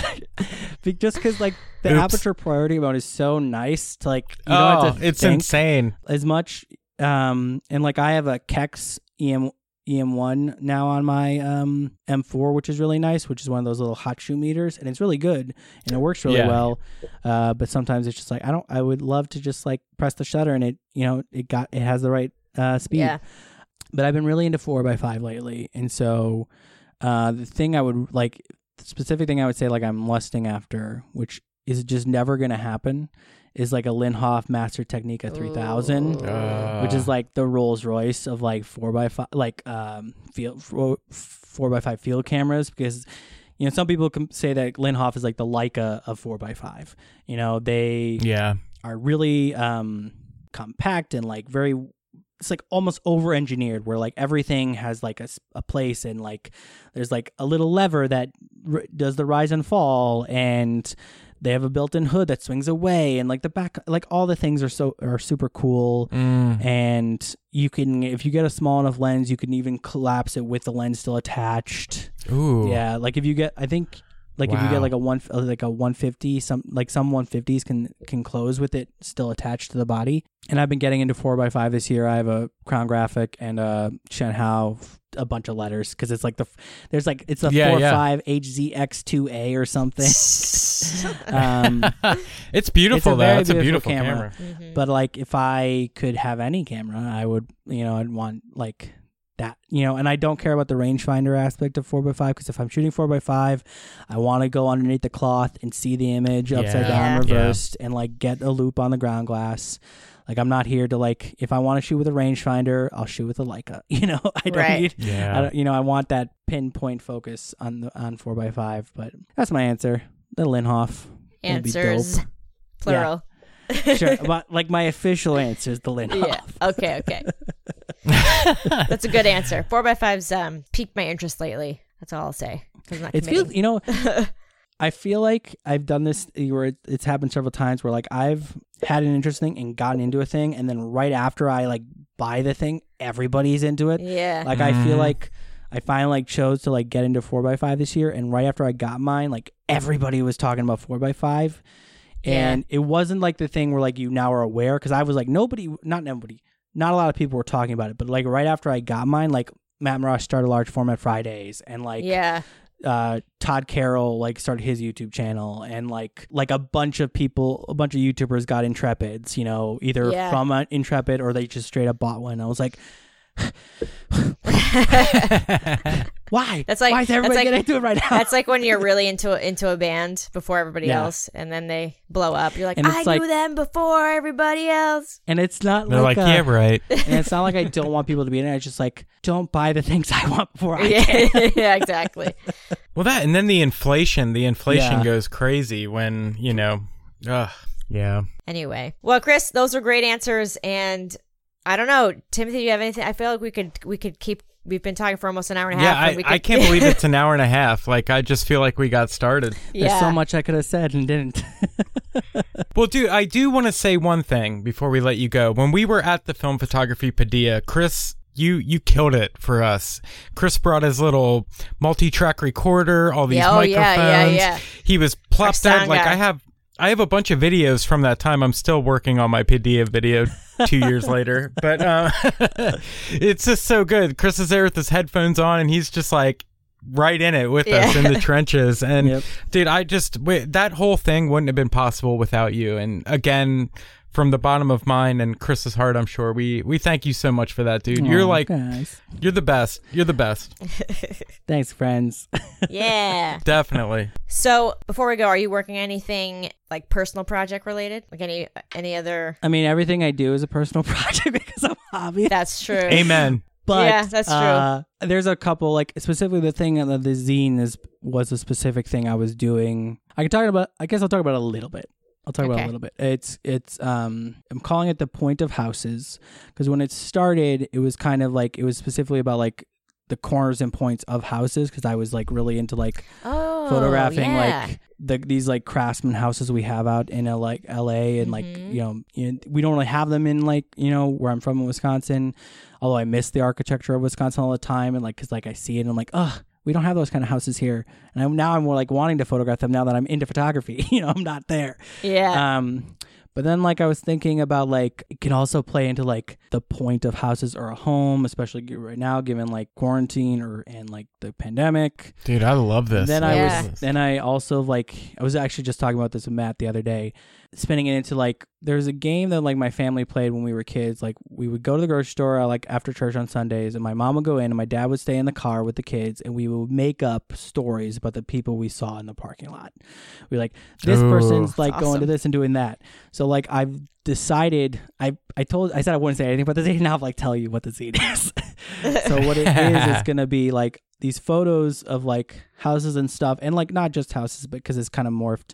Be- Just because like the Oops. aperture priority mode is so nice to like you don't oh, have to it's think insane. as much um and like I have a Keks EM EM1 now on my um M4 which is really nice which is one of those little hot shoe meters and it's really good and it works really Yeah. well uh but sometimes it's just like I don't I would love to just like press the shutter and it you know it got it has the right uh speed Yeah. but I've been really into 4 by 5 lately and so uh the thing I would like the specific thing I would say like I'm lusting after which is just never going to happen is like a Linhof Master Technica 3000 Uh, which is like the Rolls Royce of like four by five, like um, field four, four by five field cameras. Because you know some people can say that Linhof is like the Leica of four by five. You know they yeah. are really um, compact and like very. It's like almost over engineered, where like everything has like a, a place, and like there's like a little lever that r- does the rise and fall, and they have a built-in hood that swings away, and like the back, like all the things are so are super cool Mm. and you can if you get a small enough lens you can even collapse it with the lens still attached Ooh. yeah like if you get i think like if you get like a one uh, like a 150 some like some 150s can can close with it still attached to the body and i've been getting into 4x5 this year i have a crown graphic and a Shen Hao a bunch of letters because it's like the there's like it's a Yeah, 4 yeah. 5 hzx2a or something um it's beautiful a though. very It's a beautiful beautiful camera. camera. Mhm. but like if I could have any camera, I would, you know, I'd want like that, you know, and I don't care about the rangefinder aspect of 4x5 because if I'm shooting 4x5, I want to go underneath the cloth and see the image upside Yeah. down, Yeah. reversed, and like get a loop on the ground glass. Like I'm not here to like if I want to shoot with a rangefinder, I'll shoot with a Leica. You know, I don't Right. need Yeah. I don't, you know, I want that pinpoint focus on the on 4x5, but that's my answer. The Linhof. It'd be dope. Answers. Plural. Sure, but like my official answer is the Linhof. Yeah. Okay. Okay. That's a good answer. Four by fives um piqued my interest lately. That's all I'll say. It feels, you know, I feel like I've done this where it's happened several times where like I've had an interest thing and gotten into a thing, and then right after I like buy the thing, everybody's into it. yeah. Like I feel Mhm. like I finally like chose to like get into four x five this year, and right after I got mine, like everybody was talking about four x five, Yeah. and it wasn't like the thing where like you now are aware because I was like nobody, not nobody, not a lot of people were talking about it, but like right after I got mine, like Matt Marrash started large format Fridays, and like yeah. uh, Todd Carroll like started his YouTube channel, and like like a bunch of people, a bunch of YouTubers got Intrepids, you know, either Yeah. from an Intrepid or they just straight up bought one. I was like, why? That's like- why is that's everybody like- getting into it right now? That's like when you're really into into a band before everybody Yeah. else, and then they blow up. You're like, And I like- knew them before everybody else. and it's not They're like, like, yeah, uh, right. and it's not like I don't want people to be in it. It's just like don't buy the things I want before I Yeah, can. yeah, exactly. Well, that and then the inflation. The inflation Yeah. goes crazy when you know. Ugh, yeah. Anyway, well, Chris, those were great answers, and I don't know, Timothy, do you have anything? I feel like we could we could keep. We've been talking for almost an hour and a half. and I, we I can't believe it's an hour and a half. Like I just feel like we got started. There's so much I could have said and didn't. Well, dude, I do want to say one thing before we let you go. When we were at the film photography Padilla, Chris, you you killed it for us. Chris brought his little multi-track recorder, all these Yeah, oh, microphones. yeah, yeah, yeah. He was plopped Our out like guy. I have. I have a bunch of videos from that time. I'm still working on my Padilla video two years later, but uh, it's just so good. Chris is there with his headphones on, and he's just like right in it with us in the trenches. And Yep. dude, I just wait, that whole thing wouldn't have been possible without you. And again, from the bottom of mine and Chris's heart, I'm sure we we thank you so much for that, dude. You're Aw, like guys. you're the best. You're the best. Thanks, friends. yeah. Definitely. So before we go, are you working anything like personal project related? Like any any other? I mean, everything I do is a personal project because I'm a hobby. That's true. Amen. But Yeah, that's true. Uh, there's a couple like specifically the thing of the zine is was a specific thing I was doing. I can talk about. I guess I'll talk about it a little bit. I'll talk about it a little bit. It's it's um I'm calling it the point of houses because when it started, it was kind of like it was specifically about like the corners and points of houses because I was like really into like Oh, photographing yeah. like the these like craftsman houses we have out in uh, like LA and like Mhm. you know, you know we don't really have them in like you know where I'm from in Wisconsin although I miss the architecture of Wisconsin all the time and like cuz like I see it and I'm like ugh we don't have those kind of houses here. And I'm now I'm more like wanting to photograph them now that I'm into photography you know I'm not there. Yeah. um but then like I was thinking about like it can also play into like the point of houses or a home especially right now given like quarantine or and like the pandemic. Dude, I love this. then I I was then I also like I was actually just talking about this with Matt the other day, spinning it into like there's a game that like my family played when we were kids. Like we would go to the grocery store uh, like after church on Sundays, and my mom would go in, and my dad would stay in the car with the kids, and we would make up stories about the people we saw in the parking lot. We like this Ooh. person's like going to this and doing that. So like I've decided I I told I said I wouldn't say anything about the scene. Now I'll like tell you what the scene is. so what it is is gonna be like these photos of like houses and stuff and like not just houses but because it's kind of morphed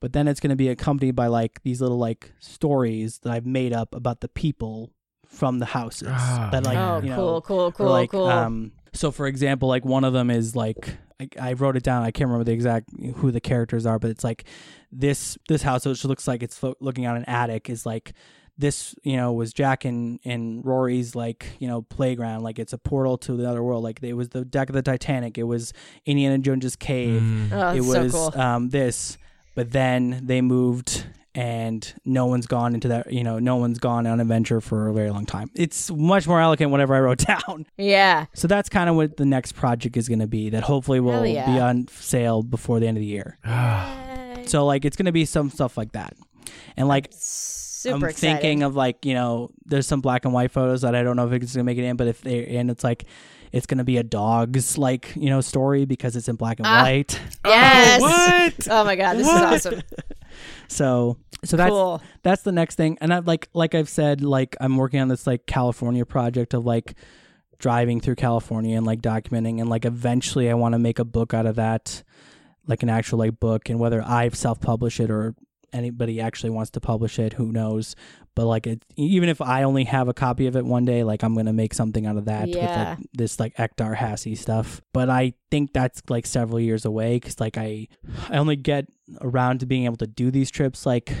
but then it's gonna be accompanied by like these little like stories that i've made up about the people from the houses Ah, that like oh, you know cool, cool, cool, like cool. um so for example like one of them is like I, I wrote it down i can't remember the exact who the characters are but it's like this this house which looks like it's fo- looking out an attic is like this you know was jack and and rory's like you know playground like it's a portal to the other world like it was the deck of the titanic it was indiana jones's cave Mm. oh, it was so cool. um this but then they moved and no one's gone into that you know no one's gone on adventure for a very long time it's much more elegant whatever i wrote down yeah. so that's kind of what the next project is going to be that hopefully will yeah. be on sale before the end of the year so like it's going to be some stuff like that and like Super I'm excited. thinking of like you know, there's some black and white photos that I don't know if it's gonna make it in, but if they and it's like it's gonna be a dog's like you know story because it's in black and Ah. white. yes. what? Oh my god, this What? is awesome. So so that's cool. that's the next thing, and I like like I've said, like I'm working on this like California project of like driving through California and like documenting, and like eventually I want to make a book out of that, like an actual like book, and whether I self publish it or anybody actually wants to publish it, who knows? But like it, even if I only have a copy of it one day, like I'm gonna make something out of that with like this like Ektar Hassy stuff. But I think that's like several years away because like I I only get around to being able to do these trips like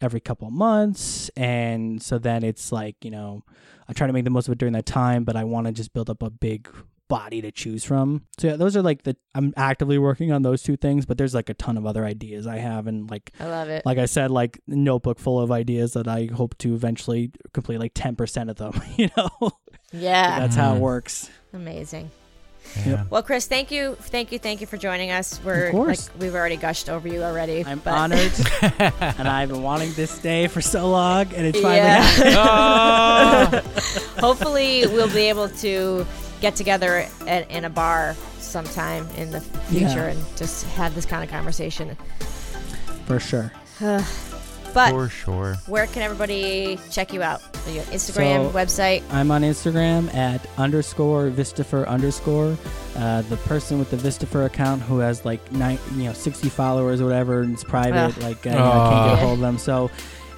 every couple of months and so then it's like you know i try to make the most of it during that time but i want to just build up a big body to choose from so yeah those are like the i'm actively working on those two things but there's like a ton of other ideas i have and like I love it. like i said like notebook full of ideas that i hope to eventually complete like 10% of them you know yeah. that's how it Mm. works Amazing. Yeah. Well, Chris, thank you, thank you, thank you for joining us. We're Of course. like we've already gushed over you already. I'm but- honored, and I've been wanting this day for so long, and it's finally Yeah. happening. Ah! Hopefully, we'll be able to get together at, in a bar sometime in the future Yeah. and just have this kind of conversation. for sure. But For sure. where can everybody check you out? Your Instagram, So- website. I'm on Instagram at underscore Visstopher underscore. Uh, the person with the Visstopher account who has like nine, you know, 60 followers or whatever, and it's private. Ugh. Like uh, you know, I can't get a hold of them. So,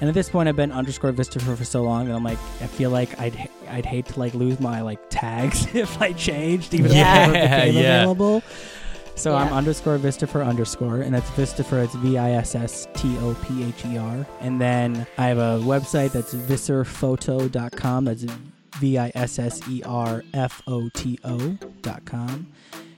and at this point, I've been underscore Visstopher for so long that I'm like, I feel like I'd h- I'd hate to like lose my like tags if I changed, even if Yeah, it never became yeah. available. So I'm Yeah. underscore Visstopher underscore, and that's Visstopher. It's V I S S T O P H E R. And then I have a website that's visserphoto.com. That's V I S S E R F O T O dot com.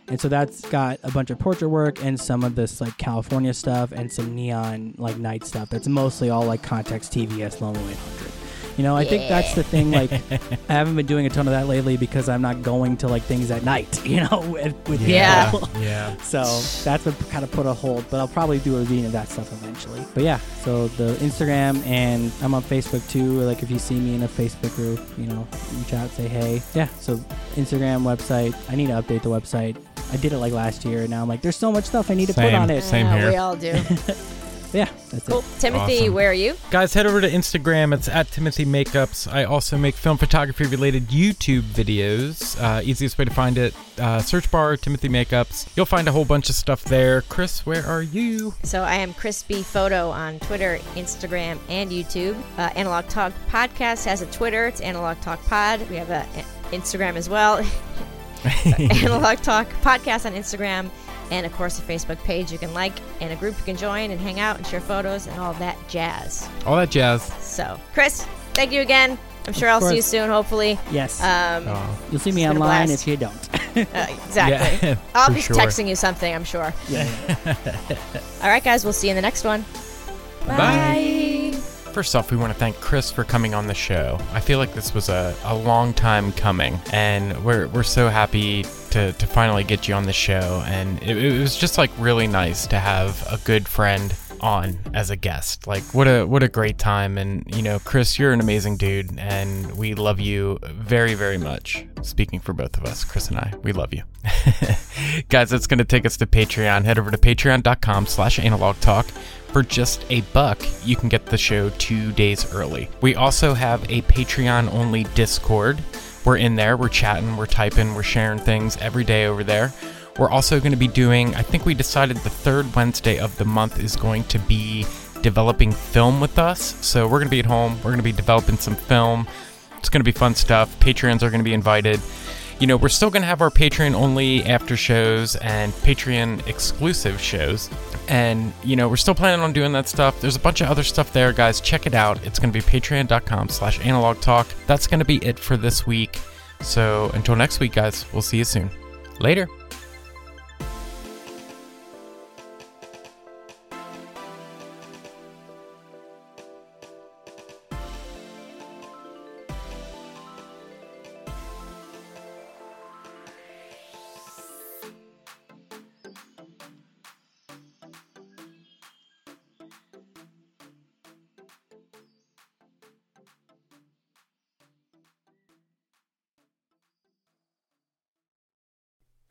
And so that's got a bunch of portrait work and some of this like California stuff and some neon like night stuff. That's mostly all like Contax TVS Lomo 800. You know, I think that's the thing. Like, I haven't been doing a ton of that lately because I'm not going to like things at night. You know, with, with Yeah. people. Yeah. So that's what kind of put a hold, but I'll probably do a reading of that stuff eventually. But yeah, so the Instagram and I'm on Facebook too. Like if you see me in a Facebook group, you know, reach out, say hey. Yeah, so Instagram, website. I need to update the website. I did it like last year, and now I'm like, there's so much stuff I need to put on it. Same Uh, here. We all do. Yeah, that's cool. it. Timothy, Awesome. where are you? Guys, head over to Instagram. It's at Timothy Makeups. I also make film photography related YouTube videos. Uh, easiest way to find it, uh, search bar Timothy Makeups. You'll find a whole bunch of stuff there. Chris, where are you? So I am Chris B Photo on Twitter, Instagram, and YouTube. Uh, Analog Talk Podcast has a Twitter. It's Analog Talk Pod. We have a a Instagram as well. Analog Talk Podcast on Instagram, and of course a Facebook page you can like, and a group you can join and hang out and share photos and all that jazz. All that jazz. So, Chris, thank you again. I'm sure I'll see you soon. Hopefully. Yes. Um, Oh. You'll see me it's been a online if you don't. uh, exactly. Yeah, I'll be sure. texting you something. I'm sure. yeah. All right, guys. We'll see you in the next one. Bye. First off, we want to thank Chris for coming on the show. I feel like this was a, a long time coming, and we're, we're so happy to, to finally get you on the show. And it, it was just like really nice to have a good friend on as a guest. Like what a what a great time and you know, Chris, you're an amazing dude and we love you very very much. Speaking for both of us, Chris and I, we love you. Guys, that's going to take us to Patreon. Head over to patreon.com slash analog talk. For just a buck, you can get the show two days early. We also have a Patreon only Discord. We're in there, we're chatting, we're typing, we're sharing things every day over there. We're also going to be doing, I think we decided the third Wednesday of the month is going to be developing film with us. So we're going to be at home, we're going to be developing some film. It's going to be fun stuff. Patreons are going to be invited you know, we're still going to have our Patreon only after shows and Patreon exclusive shows. And, you know, we're still planning on doing that stuff. There's a bunch of other stuff there, guys. Check it out. It's going to be patreon.com slash analog talk. That's going to be it for this week. So until next week, guys, we'll see you soon. Later.